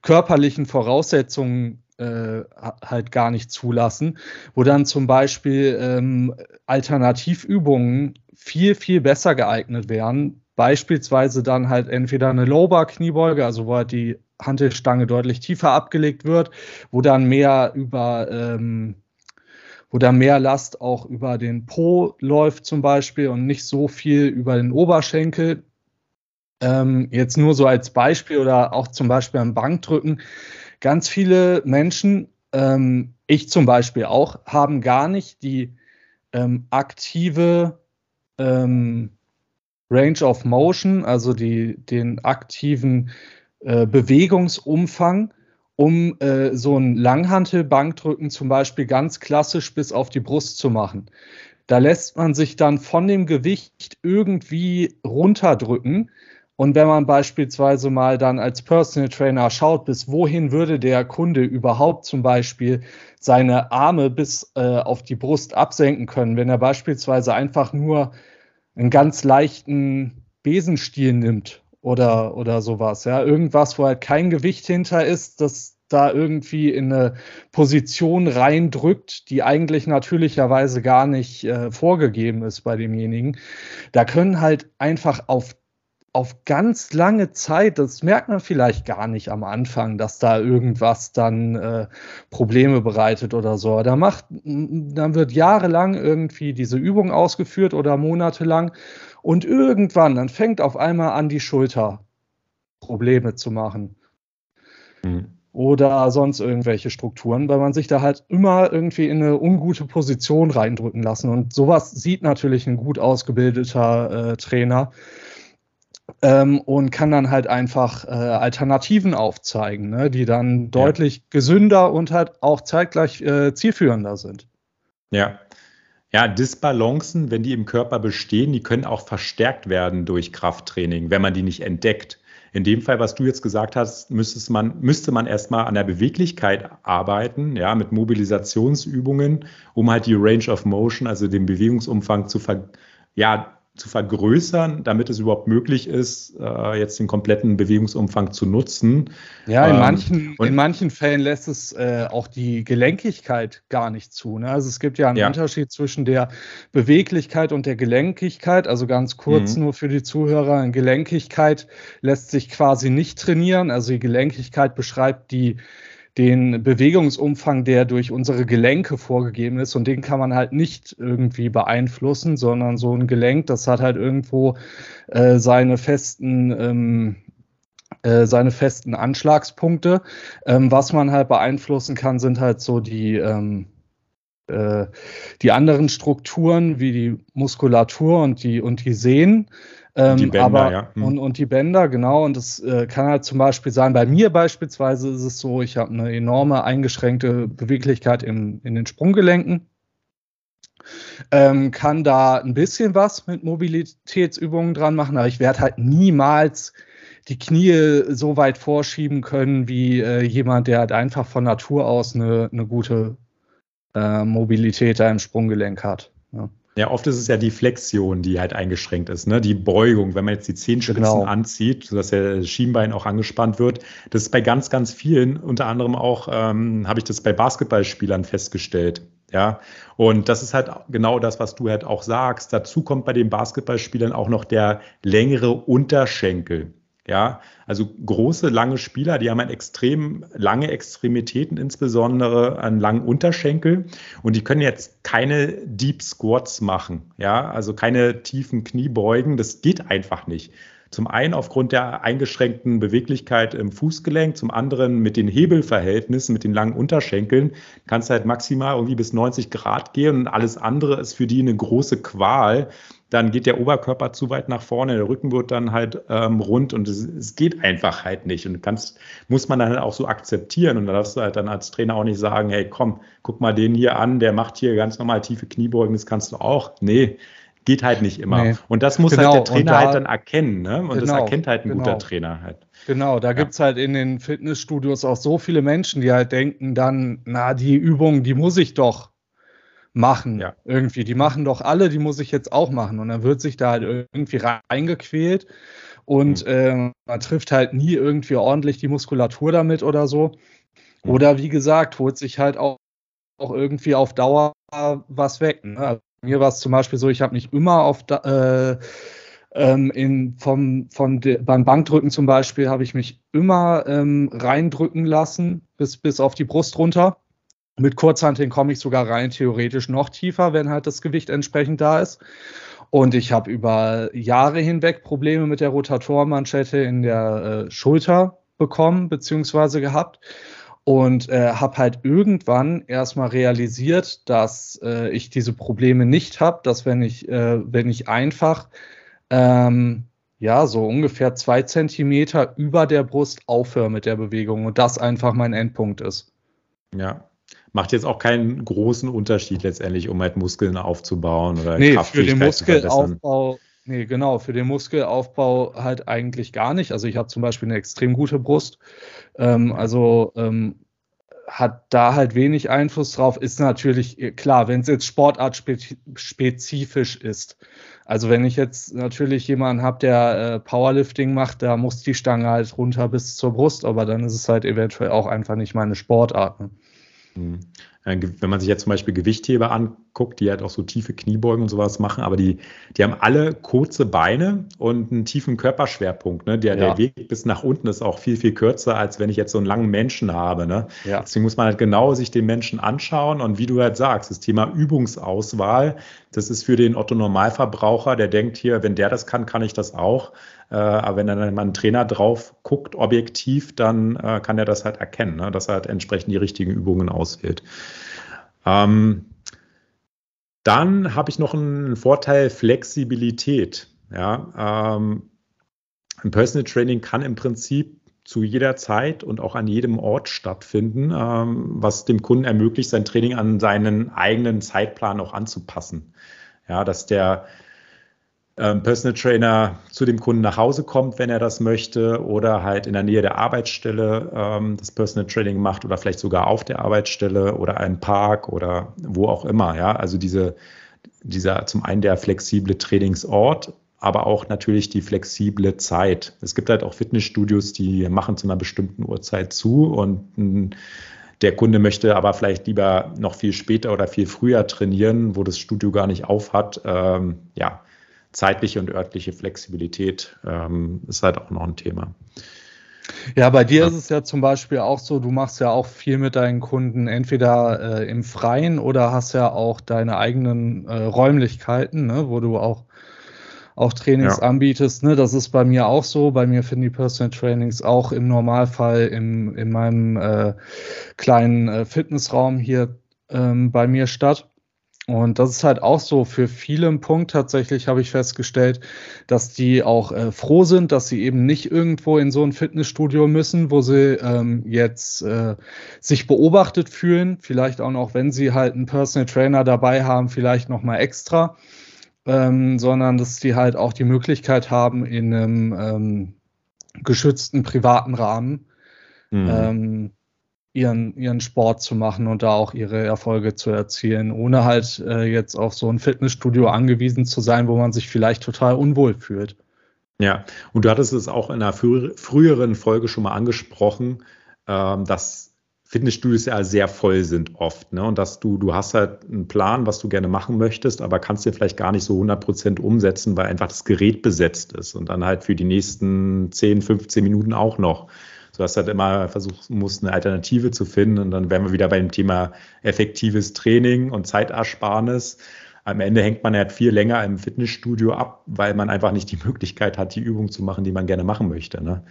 [SPEAKER 2] körperlichen Voraussetzungen äh, halt gar nicht zulassen, wo dann zum Beispiel ähm, Alternativübungen viel, viel besser geeignet wären, beispielsweise dann halt entweder eine Low-Bar-Kniebeuge, also wo halt die Hantelstange deutlich tiefer abgelegt wird, wo dann mehr über ähm, wo da mehr Last auch über den Po läuft zum Beispiel und nicht so viel über den Oberschenkel. Ähm, jetzt nur so als Beispiel oder auch zum Beispiel am Bankdrücken. Ganz viele Menschen, ähm, ich zum Beispiel auch, haben gar nicht die ähm, aktive ähm, Range of Motion, also die, den aktiven äh, Bewegungsumfang, um äh, so ein Langhantelbankdrücken zum Beispiel ganz klassisch bis auf die Brust zu machen. Da lässt man sich dann von dem Gewicht irgendwie runterdrücken. Und wenn man beispielsweise mal dann als Personal Trainer schaut, bis wohin würde der Kunde überhaupt zum Beispiel seine Arme bis äh, auf die Brust absenken können, wenn er beispielsweise einfach nur einen ganz leichten Besenstiel nimmt oder, oder sowas. Ja, irgendwas, wo halt kein Gewicht hinter ist, das da irgendwie in eine Position reindrückt, die eigentlich natürlicherweise gar nicht äh, vorgegeben ist bei demjenigen. Da können halt einfach auf auf ganz lange Zeit, das merkt man vielleicht gar nicht am Anfang, dass da irgendwas dann äh, Probleme bereitet oder so. Da macht, dann wird jahrelang irgendwie diese Übung ausgeführt oder monatelang und irgendwann, dann fängt auf einmal an, die Schulter Probleme zu machen. Mhm. Oder sonst irgendwelche Strukturen, weil man sich da halt immer irgendwie in eine ungute Position reindrücken lassen. Und sowas sieht natürlich ein gut ausgebildeter äh, Trainer ähm, und kann dann halt einfach äh, Alternativen aufzeigen, ne, die dann deutlich ja. gesünder und halt auch zeitgleich äh, zielführender sind.
[SPEAKER 1] Ja, ja, Disbalancen, wenn die im Körper bestehen, die können auch verstärkt werden durch Krafttraining, wenn man die nicht entdeckt. In dem Fall, was du jetzt gesagt hast, müsste man, müsste man erstmal an der Beweglichkeit arbeiten, ja, mit Mobilisationsübungen, um halt die Range of Motion, also den Bewegungsumfang zu ver, ja, zu vergrößern, damit es überhaupt möglich ist, äh, jetzt den kompletten Bewegungsumfang zu nutzen.
[SPEAKER 2] Ja, in, ähm, manchen, in manchen Fällen lässt es äh, auch die Gelenkigkeit gar nicht zu. Ne? Also es gibt ja einen ja. Unterschied zwischen der Beweglichkeit und der Gelenkigkeit. Also ganz kurz mhm. nur für die Zuhörer, Gelenkigkeit lässt sich quasi nicht trainieren. Also die Gelenkigkeit beschreibt die den Bewegungsumfang, der durch unsere Gelenke vorgegeben ist und den kann man halt nicht irgendwie beeinflussen, sondern so ein Gelenk, das hat halt irgendwo äh, seine festen ähm, äh, seine festen Anschlagspunkte. Ähm, was man halt beeinflussen kann, sind halt so die, ähm, äh, die anderen Strukturen wie die Muskulatur und die, und die Sehnen. Ähm, die Bänder, aber, ja. Hm. Und, und die Bänder, genau. Und das äh, kann halt zum Beispiel sein, bei mir beispielsweise ist es so, ich habe eine enorme eingeschränkte Beweglichkeit im, in den Sprunggelenken. Ähm, kann da ein bisschen was mit Mobilitätsübungen dran machen, aber ich werde halt niemals die Knie so weit vorschieben können wie äh, jemand, der halt einfach von Natur aus eine, eine gute äh, Mobilität da im Sprunggelenk hat. Ja.
[SPEAKER 1] Ja, oft ist es ja die Flexion, die halt eingeschränkt ist, ne? Die Beugung, wenn man jetzt die Zehenspitzen genau. anzieht, sodass der Schienbein auch angespannt wird. Das ist bei ganz, ganz vielen, unter anderem auch ähm, habe ich das bei Basketballspielern festgestellt. Ja, und das ist halt genau das, was du halt auch sagst. Dazu kommt bei den Basketballspielern auch noch der längere Unterschenkel. Ja, also große, lange Spieler, die haben halt extrem lange Extremitäten, insbesondere an langen Unterschenkel. Und die können jetzt keine Deep Squats machen. Ja, also keine tiefen Kniebeugen. Das geht einfach nicht. Zum einen aufgrund der eingeschränkten Beweglichkeit im Fußgelenk, zum anderen mit den Hebelverhältnissen, mit den langen Unterschenkeln, kannst du halt maximal irgendwie bis 90 Grad gehen und alles andere ist für die eine große Qual dann geht der Oberkörper zu weit nach vorne, der Rücken wird dann halt ähm, rund und es, es, geht einfach halt nicht. Und kannst, muss man dann halt auch so akzeptieren. Und da darfst du halt dann als Trainer auch nicht sagen, hey, komm, guck mal den hier an, der macht hier ganz normal tiefe Kniebeugen, das kannst du auch. Nee, geht halt nicht immer. Nee. Und das muss genau. halt der Trainer da, halt dann erkennen. Ne? Und genau, das erkennt halt ein genau. guter Trainer halt.
[SPEAKER 2] Genau, da ja. gibt es halt in den Fitnessstudios auch so viele Menschen, die halt denken dann, na, die Übung, die muss ich doch machen. Ja. Irgendwie. Die machen doch alle, die muss ich jetzt auch machen. Und dann wird sich da halt irgendwie reingequält und mhm. äh, man trifft halt nie irgendwie ordentlich die Muskulatur damit oder so. Mhm. Oder wie gesagt, holt sich halt auch, auch irgendwie auf Dauer was weg. Ne? Also mir war es zum Beispiel so, ich habe mich immer auf, äh, Ähm, in, vom, von de, beim Bankdrücken zum Beispiel habe ich mich immer ähm, reindrücken lassen, bis, bis auf die Brust runter. Mit Kurzhanteln komme ich sogar rein theoretisch noch tiefer, wenn halt das Gewicht entsprechend da ist. Und ich habe über Jahre hinweg Probleme mit der Rotatorenmanschette in der äh, Schulter bekommen bzw. gehabt und äh, habe halt irgendwann erstmal realisiert, dass äh, ich diese Probleme nicht habe, dass wenn ich, äh, wenn ich einfach ähm, ja so ungefähr zwei Zentimeter über der Brust aufhöre mit der Bewegung und das einfach mein Endpunkt ist.
[SPEAKER 1] Ja, macht jetzt auch keinen großen Unterschied letztendlich, um halt Muskeln aufzubauen oder
[SPEAKER 2] nee, für den Muskelaufbau. Nee, genau, für den Muskelaufbau halt eigentlich gar nicht. Also ich habe zum Beispiel eine extrem gute Brust. Ähm, also ähm, hat da halt wenig Einfluss drauf. Ist natürlich äh, klar, wenn es jetzt sportartspezifisch ist. Also wenn ich jetzt natürlich jemanden habe, der äh, Powerlifting macht, da muss die Stange halt runter bis zur Brust, aber dann ist es halt eventuell auch einfach nicht meine Sportart. Ne?
[SPEAKER 1] Äh, wenn man sich jetzt zum Beispiel Gewichtheber anguckt, die halt auch so tiefe Kniebeugen und sowas machen, aber die, die haben alle kurze Beine und einen tiefen Körperschwerpunkt. Ne? Der, ja. der Weg bis nach unten ist auch viel, viel kürzer, als wenn ich jetzt so einen langen Menschen habe. Ne? Ja. Deswegen muss man halt genau sich den Menschen anschauen und wie du halt sagst, das Thema Übungsauswahl, das ist für den Otto-Normalverbraucher, der denkt hier, wenn der das kann, kann ich das auch. Äh, aber wenn dann mal ein Trainer drauf guckt, objektiv, dann äh, kann er das halt erkennen, ne? dass er halt entsprechend die richtigen Übungen auswählt. Ähm, dann habe ich noch einen Vorteil Flexibilität. Ja, ähm, ein Personal Training kann im Prinzip zu jeder Zeit und auch an jedem Ort stattfinden, ähm, was dem Kunden ermöglicht, sein Training an seinen eigenen Zeitplan auch anzupassen. Ja, dass der Personal Trainer zu dem Kunden nach Hause kommt, wenn er das möchte, oder halt in der Nähe der Arbeitsstelle ähm, das Personal Training macht oder vielleicht sogar auf der Arbeitsstelle oder einem Park oder wo auch immer. Ja, also diese, dieser zum einen der flexible Trainingsort, aber auch natürlich die flexible Zeit. Es gibt halt auch Fitnessstudios, die machen zu einer bestimmten Uhrzeit zu und der Kunde möchte aber vielleicht lieber noch viel später oder viel früher trainieren, wo das Studio gar nicht auf hat. Ähm, ja, zeitliche und örtliche Flexibilität ähm, ist halt auch noch ein Thema.
[SPEAKER 2] Ja, bei dir ist es ja zum Beispiel auch so, du machst ja auch viel mit deinen Kunden entweder äh, im Freien oder hast ja auch deine eigenen äh, Räumlichkeiten, ne, wo du auch, auch Trainings ja. anbietest. Ne? Das ist bei mir auch so. Bei mir finden die Personal Trainings auch im Normalfall im, in meinem äh, kleinen äh, Fitnessraum hier ähm, bei mir statt. Und das ist halt auch so für viele ein Punkt tatsächlich, habe ich festgestellt, dass die auch äh, froh sind, dass sie eben nicht irgendwo in so ein Fitnessstudio müssen, wo sie ähm, jetzt äh, sich beobachtet fühlen, vielleicht auch noch, wenn sie halt einen Personal Trainer dabei haben, vielleicht noch mal extra, ähm, sondern dass die halt auch die Möglichkeit haben, in einem ähm, geschützten privaten Rahmen. Mhm. Ihren, ihren Sport zu machen und da auch ihre Erfolge zu erzielen, ohne halt äh, jetzt auf so ein Fitnessstudio angewiesen zu sein, wo man sich vielleicht total unwohl fühlt.
[SPEAKER 1] Ja, und du hattest es auch in einer frü früheren Folge schon mal angesprochen, ähm, dass Fitnessstudios ja sehr voll sind oft. Ne? Und dass du, du hast halt einen Plan, was du gerne machen möchtest, aber kannst dir vielleicht gar nicht so 100 Prozent umsetzen, weil einfach das Gerät besetzt ist und dann halt für die nächsten 10, 15 Minuten auch noch so dass halt immer versuchen musst, eine Alternative zu finden. Und dann wären wir wieder beim Thema effektives Training und Zeitersparnis. Am Ende hängt man halt viel länger im Fitnessstudio ab, weil man einfach nicht die Möglichkeit hat, die Übung zu machen, die man gerne machen möchte. Ne?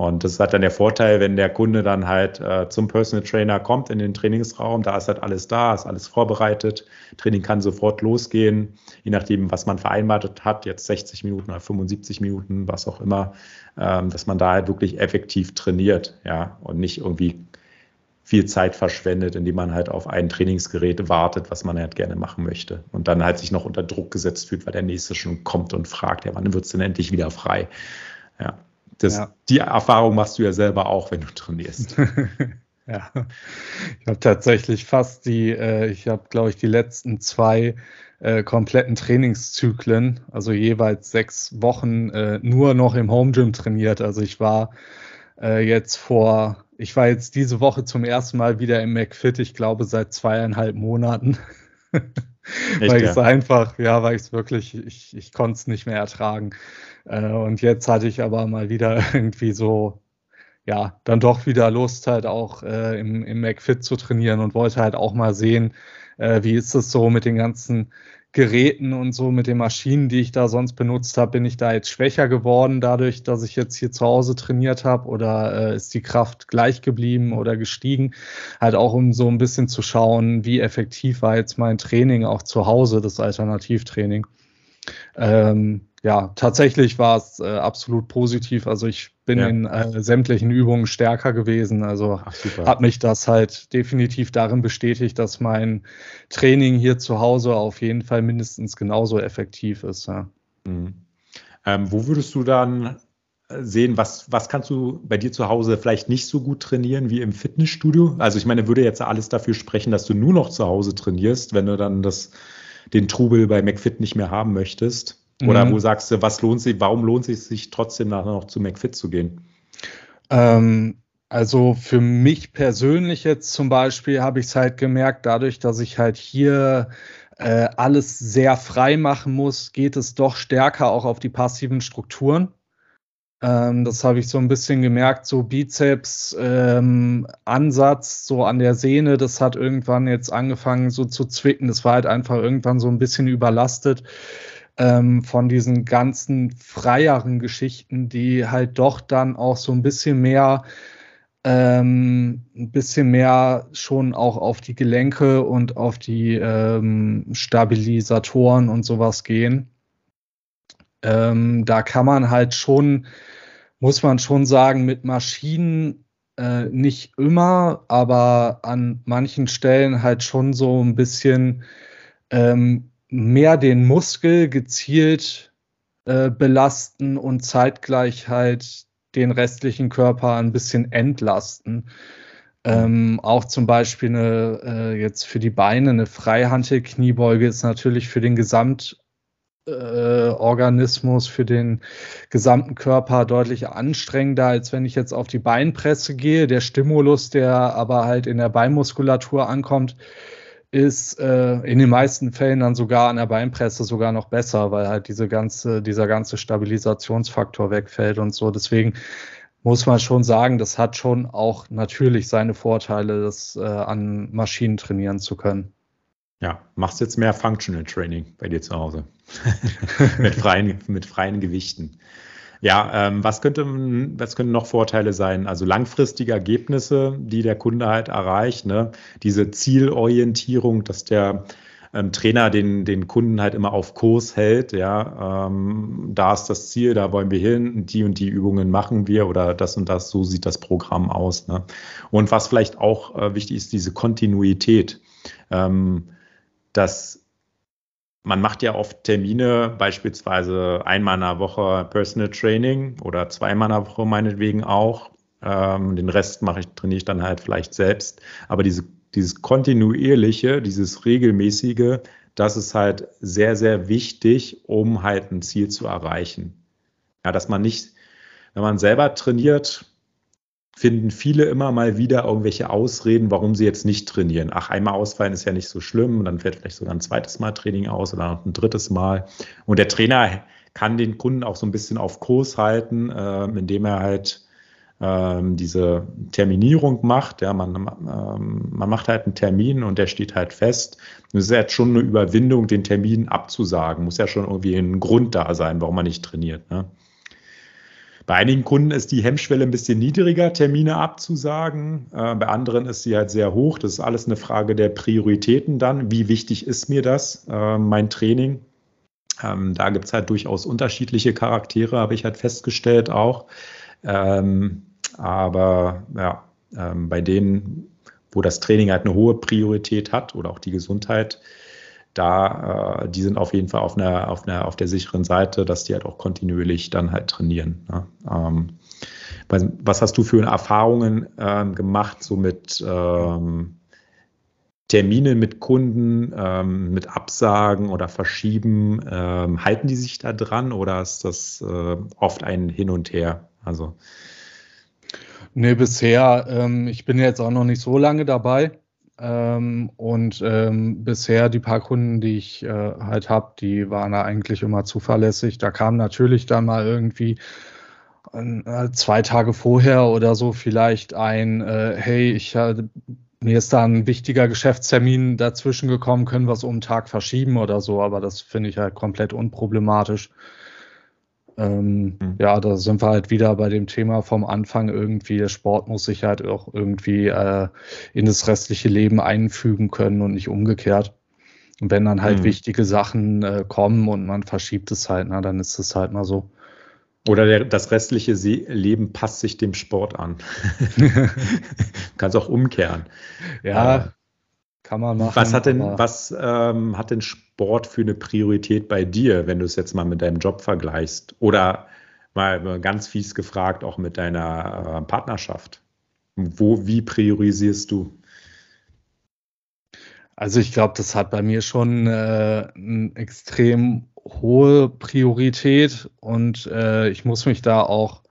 [SPEAKER 1] Und das hat dann der Vorteil, wenn der Kunde dann halt äh, zum Personal Trainer kommt in den Trainingsraum, da ist halt alles da, ist alles vorbereitet, Training kann sofort losgehen, je nachdem, was man vereinbart hat, jetzt 60 Minuten oder 75 Minuten, was auch immer, ähm, dass man da halt wirklich effektiv trainiert, ja, und nicht irgendwie viel Zeit verschwendet, indem man halt auf ein Trainingsgerät wartet, was man halt gerne machen möchte. Und dann halt sich noch unter Druck gesetzt fühlt, weil der nächste schon kommt und fragt, ja, wann wird es denn endlich wieder frei? Ja. Das, ja. Die Erfahrung machst du ja selber auch, wenn du trainierst.
[SPEAKER 2] ja, ich habe tatsächlich fast die, äh, ich habe, glaube ich, die letzten zwei äh, kompletten Trainingszyklen, also jeweils sechs Wochen, äh, nur noch im Home Gym trainiert. Also ich war äh, jetzt vor, ich war jetzt diese Woche zum ersten Mal wieder im McFit, ich glaube seit zweieinhalb Monaten. weil ich es ja? einfach, ja, weil ich es wirklich, ich, ich konnte es nicht mehr ertragen. Äh, und jetzt hatte ich aber mal wieder irgendwie so, ja, dann doch wieder Lust halt auch äh, im, im McFit zu trainieren und wollte halt auch mal sehen, äh, wie ist es so mit den ganzen Geräten und so mit den Maschinen, die ich da sonst benutzt habe, bin ich da jetzt schwächer geworden dadurch, dass ich jetzt hier zu Hause trainiert habe oder äh, ist die Kraft gleich geblieben oder gestiegen? Halt auch um so ein bisschen zu schauen, wie effektiv war jetzt mein Training auch zu Hause, das Alternativtraining. Ähm, ja, tatsächlich war es äh, absolut positiv. Also ich bin ja. in äh, sämtlichen Übungen stärker gewesen. Also hat mich das halt definitiv darin bestätigt, dass mein Training hier zu Hause auf jeden Fall mindestens genauso effektiv ist. Ja.
[SPEAKER 1] Mhm. Ähm, wo würdest du dann äh, sehen, was, was kannst du bei dir zu Hause vielleicht nicht so gut trainieren wie im Fitnessstudio? Also ich meine, würde jetzt alles dafür sprechen, dass du nur noch zu Hause trainierst, wenn du dann das, den Trubel bei McFit nicht mehr haben möchtest. Oder mhm. wo sagst du, was lohnt sich, warum lohnt es sich trotzdem nachher noch zu McFit zu gehen?
[SPEAKER 2] Ähm, also für mich persönlich jetzt zum Beispiel habe ich es halt gemerkt, dadurch, dass ich halt hier äh, alles sehr frei machen muss, geht es doch stärker auch auf die passiven Strukturen. Ähm, das habe ich so ein bisschen gemerkt, so Bizeps, ähm, Ansatz, so an der Sehne, das hat irgendwann jetzt angefangen so zu zwicken. Das war halt einfach irgendwann so ein bisschen überlastet ähm, von diesen ganzen freieren Geschichten, die halt doch dann auch so ein bisschen mehr ähm, ein bisschen mehr schon auch auf die Gelenke und auf die ähm, Stabilisatoren und sowas gehen. Ähm, da kann man halt schon, muss man schon sagen, mit Maschinen äh, nicht immer, aber an manchen Stellen halt schon so ein bisschen ähm, mehr den Muskel gezielt äh, belasten und zeitgleich halt den restlichen Körper ein bisschen entlasten. Ähm, auch zum Beispiel eine, äh, jetzt für die Beine eine Freihantel-Kniebeuge ist natürlich für den Gesamtorganismus, äh, für den gesamten Körper deutlich anstrengender, als wenn ich jetzt auf die Beinpresse gehe. Der Stimulus, der aber halt in der Beinmuskulatur ankommt, ist äh, in den meisten Fällen dann sogar an der Beinpresse sogar noch besser, weil halt diese ganze, dieser ganze Stabilisationsfaktor wegfällt und so. Deswegen muss man schon sagen, das hat schon auch natürlich seine Vorteile, das äh, an Maschinen trainieren zu können.
[SPEAKER 1] Ja, machst jetzt mehr Functional Training bei dir zu Hause mit, freien, mit freien Gewichten. Ja, ähm, was, könnte, was könnten noch Vorteile sein? Also langfristige Ergebnisse, die der Kunde halt erreicht, ne? diese Zielorientierung, dass der ähm, Trainer den, den Kunden halt immer auf Kurs hält. Ja, ähm, da ist das Ziel, da wollen wir hin, die und die Übungen machen wir oder das und das, so sieht das Programm aus. Ne? Und was vielleicht auch äh, wichtig ist, diese Kontinuität. Ähm, dass man macht ja oft Termine, beispielsweise einmal in der Woche Personal Training oder zweimal in der Woche meinetwegen auch. Ähm, den Rest mache ich, trainiere ich dann halt vielleicht selbst. Aber diese, dieses kontinuierliche, dieses regelmäßige, das ist halt sehr, sehr wichtig, um halt ein Ziel zu erreichen. Ja, dass man nicht, wenn man selber trainiert, finden viele immer mal wieder irgendwelche Ausreden, warum sie jetzt nicht trainieren. Ach, einmal ausfallen ist ja nicht so schlimm und dann fällt vielleicht sogar ein zweites Mal Training aus oder ein drittes Mal. Und der Trainer kann den Kunden auch so ein bisschen auf Kurs halten, äh, indem er halt ähm, diese Terminierung macht. Ja, man, ähm, man macht halt einen Termin und der steht halt fest. es ist jetzt schon eine Überwindung, den Termin abzusagen. Muss ja schon irgendwie ein Grund da sein, warum man nicht trainiert. Ne? Bei einigen Kunden ist die Hemmschwelle ein bisschen niedriger, Termine abzusagen. Äh, bei anderen ist sie halt sehr hoch. Das ist alles eine Frage der Prioritäten dann. Wie wichtig ist mir das, äh, mein Training? Ähm, da gibt es halt durchaus unterschiedliche Charaktere, habe ich halt festgestellt auch. Ähm, aber ja, ähm, bei denen, wo das Training halt eine hohe Priorität hat oder auch die Gesundheit, da, äh, die sind auf jeden Fall auf, einer, auf, einer, auf der sicheren Seite, dass die halt auch kontinuierlich dann halt trainieren. Ne? Ähm, was, hast du für Erfahrungen ähm, gemacht, so mit ähm, Termine mit Kunden, ähm, mit Absagen oder Verschieben? Ähm, halten die sich da dran oder ist das äh, oft ein Hin und Her? Also
[SPEAKER 2] Nee, bisher, ähm, ich bin jetzt auch noch nicht so lange dabei. Ähm, und ähm, bisher die paar Kunden, die ich äh, halt habe, die waren da eigentlich immer zuverlässig. Da kam natürlich dann mal irgendwie äh, zwei Tage vorher oder so vielleicht ein, äh, hey, ich mir ist da ein wichtiger Geschäftstermin dazwischen gekommen, können wir es um einen Tag verschieben oder so, aber das finde ich halt komplett unproblematisch. Ähm, mhm. Ja, da sind wir halt wieder bei dem Thema vom Anfang irgendwie. Der Sport muss sich halt auch irgendwie äh, in das restliche Leben einfügen können und nicht umgekehrt. Und wenn dann halt mhm. wichtige Sachen äh, kommen und man verschiebt es halt, na, dann ist es halt mal so.
[SPEAKER 1] Oder der, das restliche Leben passt sich dem Sport an. Kannst auch umkehren.
[SPEAKER 2] Ja, äh, kann man machen.
[SPEAKER 1] Was hat denn, was ähm, hat denn Sport für eine Priorität bei dir, wenn du es jetzt mal mit deinem Job vergleichst? Oder mal ganz fies gefragt, auch mit deiner äh, Partnerschaft. Wo, wie priorisierst du?
[SPEAKER 2] Also ich glaube, das hat bei mir schon äh, eine extrem hohe Priorität und äh, ich muss mich da auch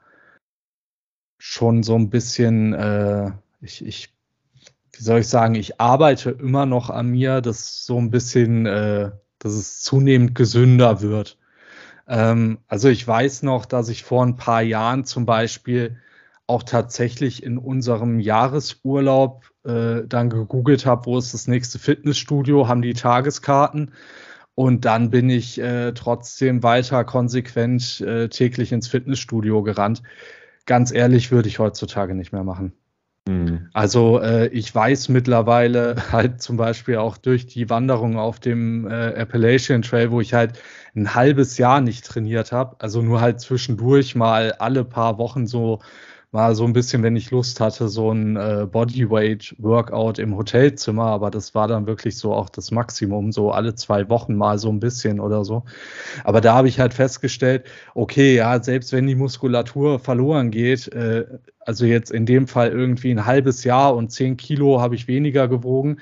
[SPEAKER 2] schon so ein bisschen, äh, ich, ich wie soll ich sagen, ich arbeite immer noch an mir, dass so ein bisschen, äh, dass es zunehmend gesünder wird. Ähm, also ich weiß noch, dass ich vor ein paar Jahren zum Beispiel auch tatsächlich in unserem Jahresurlaub äh, dann gegoogelt habe, wo ist das nächste Fitnessstudio, haben die Tageskarten. Und dann bin ich äh, trotzdem weiter konsequent äh, täglich ins Fitnessstudio gerannt. Ganz ehrlich, würde ich heutzutage nicht mehr machen. Mhm. Also äh, ich weiß mittlerweile halt zum Beispiel auch durch die Wanderung auf dem äh, Appalachian Trail, wo ich halt ein halbes Jahr nicht trainiert habe, also nur halt zwischendurch mal alle paar Wochen so mal so ein bisschen, wenn ich Lust hatte, so ein äh, Bodyweight-Workout im Hotelzimmer, aber das war dann wirklich so auch das Maximum, so alle zwei Wochen mal so ein bisschen oder so. Aber da habe ich halt festgestellt, okay, ja, selbst wenn die Muskulatur verloren geht, äh, also jetzt in dem Fall irgendwie ein halbes Jahr und zehn Kilo habe ich weniger gewogen.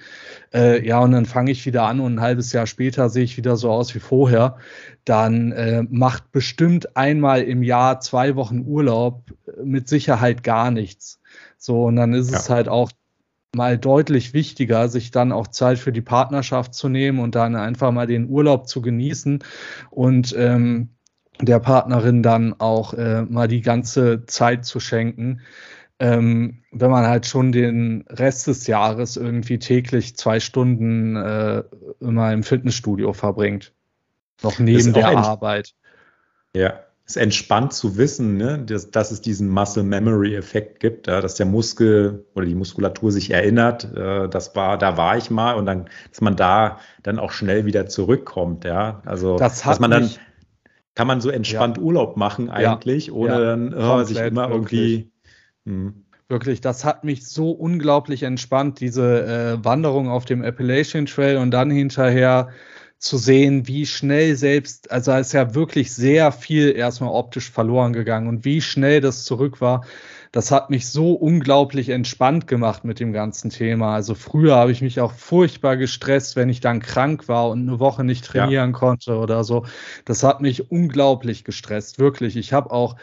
[SPEAKER 2] Äh, ja, und dann fange ich wieder an und ein halbes Jahr später sehe ich wieder so aus wie vorher. Dann äh, macht bestimmt einmal im Jahr zwei Wochen Urlaub äh, mit Sicherheit gar nichts. So, und dann ist ja. es halt auch mal deutlich wichtiger, sich dann auch Zeit für die Partnerschaft zu nehmen und dann einfach mal den Urlaub zu genießen und ähm, der Partnerin dann auch äh, mal die ganze Zeit zu schenken. Ähm, wenn man halt schon den Rest des Jahres irgendwie täglich zwei Stunden äh, immer im Fitnessstudio verbringt. Noch neben der Arbeit.
[SPEAKER 1] Ja, es ist entspannt zu wissen, ne, dass, dass es diesen Muscle Memory Effekt gibt, ja, dass der Muskel oder die Muskulatur sich erinnert, äh, das war, da war ich mal und dann, dass man da dann auch schnell wieder zurückkommt, ja. Also
[SPEAKER 2] das
[SPEAKER 1] dass man dann kann man so entspannt ja. Urlaub machen eigentlich, ja. ohne dann oh, sich immer irgendwie.
[SPEAKER 2] Hm. Wirklich, das hat mich so unglaublich entspannt, diese äh, Wanderung auf dem Appalachian Trail und dann hinterher zu sehen, wie schnell selbst, also es ist ja wirklich sehr viel erstmal optisch verloren gegangen und wie schnell das zurück war das hat mich so unglaublich entspannt gemacht mit dem ganzen Thema. Also früher habe ich mich auch furchtbar gestresst, wenn ich dann krank war und eine Woche nicht trainieren ja. konnte oder so. Das hat mich unglaublich gestresst, wirklich. Ich habe auch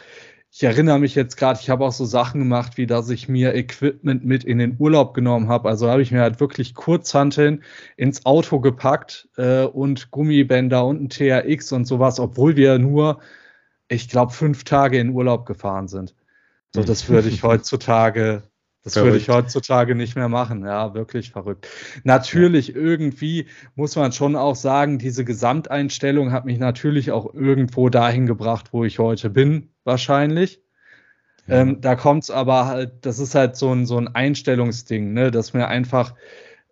[SPEAKER 2] ich erinnere mich jetzt gerade, ich habe auch so Sachen gemacht, wie dass ich mir Equipment mit in den Urlaub genommen habe. Also habe ich mir halt wirklich Kurzhanteln ins Auto gepackt äh, und Gummibänder und ein TRX und sowas, obwohl wir nur, ich glaube, fünf Tage in Urlaub gefahren sind. So, das würde ich heutzutage, das verrückt. würde ich heutzutage nicht mehr machen. Ja, wirklich verrückt. Natürlich, ja. irgendwie muss man schon auch sagen, diese Gesamteinstellung hat mich natürlich auch irgendwo dahin gebracht, wo ich heute bin, wahrscheinlich. Ja. Ähm, da kommt es aber halt, das ist halt so ein, so ein Einstellungsding, ne, dass mir einfach,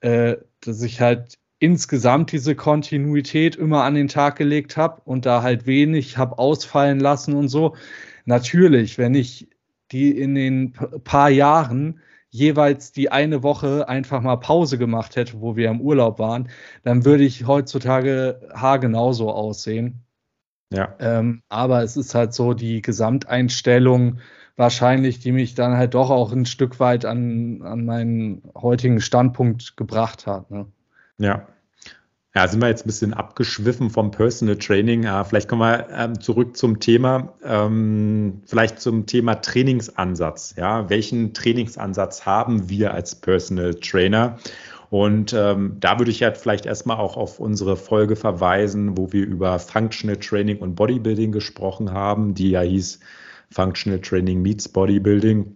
[SPEAKER 2] äh, dass ich halt insgesamt diese Kontinuität immer an den Tag gelegt habe und da halt wenig habe ausfallen lassen und so. Natürlich, wenn ich die in den paar Jahren jeweils die eine Woche einfach mal Pause gemacht hätte, wo wir im Urlaub waren, dann würde ich heutzutage haargenauso aussehen. Ja. Ähm, aber es ist halt so die Gesamteinstellung wahrscheinlich, die mich dann halt doch auch ein Stück weit an, an meinen heutigen Standpunkt gebracht hat. Ne?
[SPEAKER 1] Ja. Ja, sind wir jetzt ein bisschen abgeschwiffen vom Personal Training. Ja, vielleicht kommen wir ähm, zurück zum Thema, ähm, vielleicht zum Thema Trainingsansatz. Ja, welchen Trainingsansatz haben wir als Personal Trainer? Und ähm, da würde ich ja vielleicht erstmal auch auf unsere Folge verweisen, wo wir über Functional Training und Bodybuilding gesprochen haben, die ja hieß Functional Training meets Bodybuilding.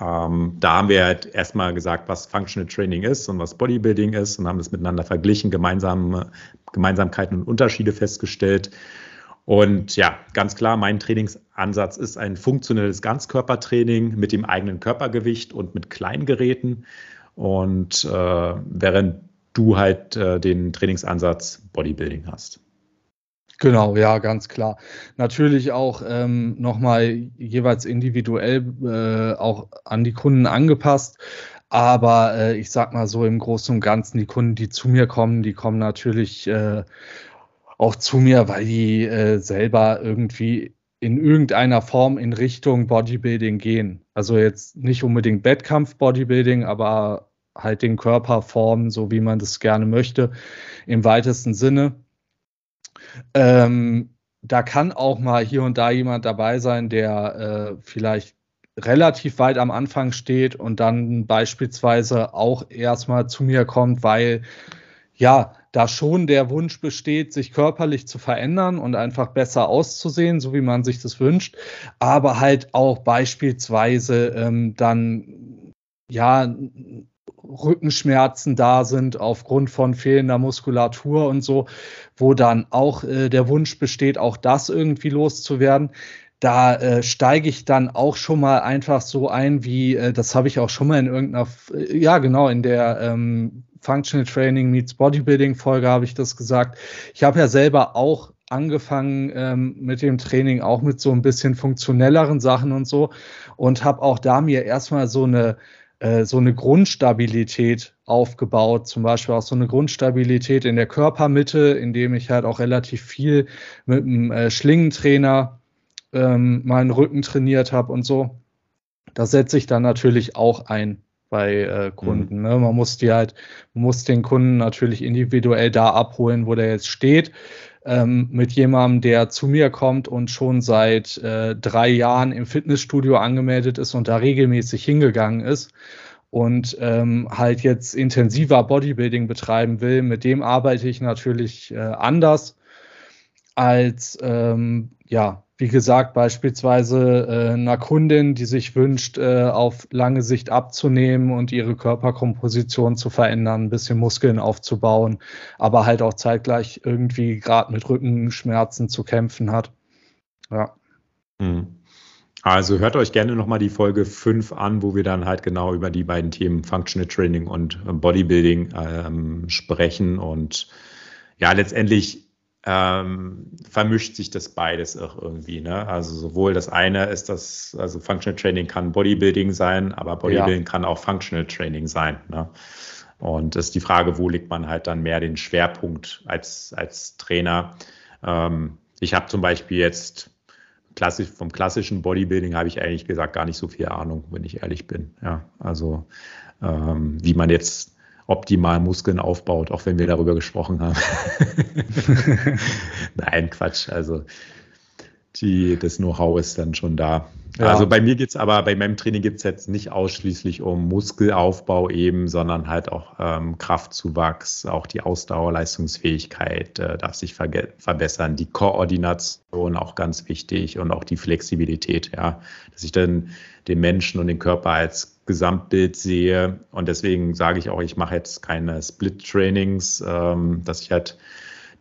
[SPEAKER 1] Ähm, da haben wir halt erstmal gesagt, was Functional Training ist und was Bodybuilding ist und haben das miteinander verglichen, gemeinsame Gemeinsamkeiten und Unterschiede festgestellt. Und ja, ganz klar, mein Trainingsansatz ist ein funktionelles Ganzkörpertraining mit dem eigenen Körpergewicht und mit kleinen Geräten. Und äh, während du halt äh, den Trainingsansatz Bodybuilding hast.
[SPEAKER 2] Genau, ja, ganz klar. Natürlich auch ähm, nochmal jeweils individuell äh, auch an die Kunden angepasst. Aber äh, ich sag mal so im Großen und Ganzen, die Kunden, die zu mir kommen, die kommen natürlich äh, auch zu mir, weil die äh, selber irgendwie in irgendeiner Form in Richtung Bodybuilding gehen. Also jetzt nicht unbedingt Wettkampf-Bodybuilding, aber halt den Körper formen, so wie man das gerne möchte, im weitesten Sinne. Ähm, da kann auch mal hier und da jemand dabei sein, der äh, vielleicht relativ weit am Anfang steht und dann beispielsweise auch erstmal zu mir kommt, weil ja, da schon der Wunsch besteht, sich körperlich zu verändern und einfach besser auszusehen, so wie man sich das wünscht, aber halt auch beispielsweise ähm, dann ja Rückenschmerzen da sind aufgrund von fehlender Muskulatur und so, wo dann auch äh, der Wunsch besteht, auch das irgendwie loszuwerden. Da äh, steige ich dann auch schon mal einfach so ein, wie äh, das habe ich auch schon mal in irgendeiner, äh, ja genau, in der ähm, Functional Training meets Bodybuilding Folge habe ich das gesagt. Ich habe ja selber auch angefangen ähm, mit dem Training, auch mit so ein bisschen funktionelleren Sachen und so und habe auch da mir erstmal so eine äh, so eine Grundstabilität aufgebaut, zum Beispiel auch so eine Grundstabilität in der Körpermitte, indem ich halt auch relativ viel mit einem äh, Schlingentrainer ähm, meinen Rücken trainiert habe und so. Das setze ich dann natürlich auch ein bei äh, Kunden. Mhm. Ne? Man muss die halt, man muss den Kunden natürlich individuell da abholen, wo der jetzt steht ähm, mit jemandem, der zu mir kommt und schon seit äh, drei Jahren im Fitnessstudio angemeldet ist und da regelmäßig hingegangen ist und ähm, halt jetzt intensiver Bodybuilding betreiben will, mit dem arbeite ich natürlich äh, anders als ähm, ja wie gesagt, beispielsweise äh, einer Kundin, die sich wünscht, äh, auf lange Sicht abzunehmen und ihre Körperkomposition zu verändern, ein bisschen Muskeln aufzubauen, aber halt auch zeitgleich irgendwie gerade mit Rückenschmerzen zu kämpfen hat. Ja.
[SPEAKER 1] Hm. Also hört euch gerne nochmal die Folge 5 an, wo wir dann halt genau über die beiden Themen Functional Training und Bodybuilding ähm, sprechen. Und ja, letztendlich ähm, vermischt sich das beides auch irgendwie. Ne? Also sowohl das eine ist das, also Functional Training kann Bodybuilding sein, aber Bodybuilding ja. kann auch Functional Training sein. Ne? Und das ist die Frage, wo legt man halt dann mehr den Schwerpunkt als, als Trainer. Ähm, ich habe zum Beispiel jetzt klassisch, vom klassischen Bodybuilding habe ich eigentlich gesagt gar nicht so viel Ahnung, wenn ich ehrlich bin. Ja, also ähm, wie man jetzt optimal Muskeln aufbaut, auch wenn wir darüber gesprochen haben. Nein, Quatsch. Also die, das Know-how ist dann schon da. Ja. Also bei mir geht es aber, bei meinem Training geht es jetzt nicht ausschließlich um Muskelaufbau eben, sondern halt auch ähm, Kraftzuwachs, auch die Ausdauerleistungsfähigkeit äh, darf sich verbessern, die Koordination auch ganz wichtig und auch die Flexibilität, ja, dass ich dann den Menschen und den Körper als Gesamtbild sehe und deswegen sage ich auch, ich mache jetzt keine Split-Trainings, ähm, dass ich halt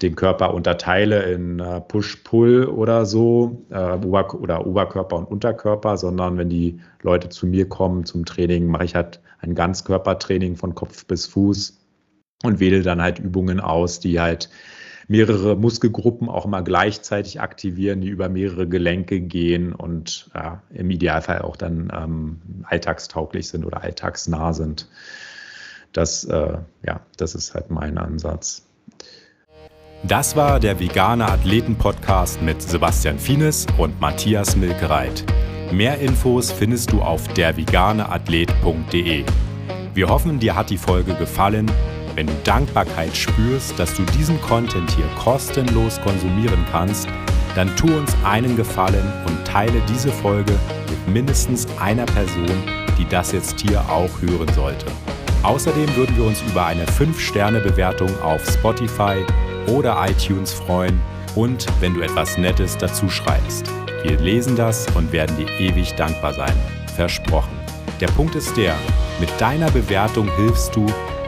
[SPEAKER 1] den Körper unterteile in äh, Push-Pull oder so, äh, oder Oberkörper und Unterkörper, sondern wenn die Leute zu mir kommen zum Training, mache ich halt ein Ganzkörpertraining von Kopf bis Fuß und wähle dann halt Übungen aus, die halt mehrere Muskelgruppen auch mal gleichzeitig aktivieren, die über mehrere Gelenke gehen und ja, im Idealfall auch dann ähm, alltagstauglich sind oder alltagsnah sind. Das, äh, ja, das ist halt mein Ansatz.
[SPEAKER 3] Das war der Vegane Athleten Podcast mit Sebastian Fienes und Matthias Milkereit. Mehr Infos findest du auf derveganeathlet.de. Wir hoffen, dir hat die Folge gefallen. Wenn du Dankbarkeit spürst, dass du diesen Content hier kostenlos konsumieren kannst, dann tu uns einen Gefallen und teile diese Folge mit mindestens einer Person, die das jetzt hier auch hören sollte.
[SPEAKER 1] Außerdem würden wir uns über eine 5-Sterne-Bewertung auf Spotify oder iTunes freuen und wenn du etwas Nettes dazu schreibst. Wir lesen das und werden dir ewig dankbar sein. Versprochen. Der Punkt ist der, mit deiner Bewertung hilfst du,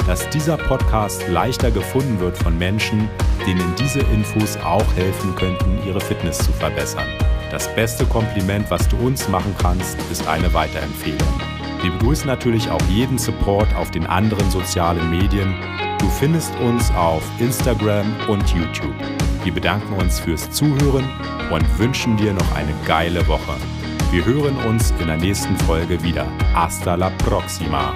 [SPEAKER 1] dass dieser Podcast leichter gefunden wird von Menschen, denen diese Infos auch helfen könnten, ihre Fitness zu verbessern. Das beste Kompliment, was du uns machen kannst, ist eine Weiterempfehlung. Wir begrüßen natürlich auch jeden Support auf den anderen sozialen Medien. Du findest uns auf Instagram und YouTube. Wir bedanken uns fürs Zuhören und wünschen dir noch eine geile Woche. Wir hören uns in der nächsten Folge wieder. Hasta la próxima!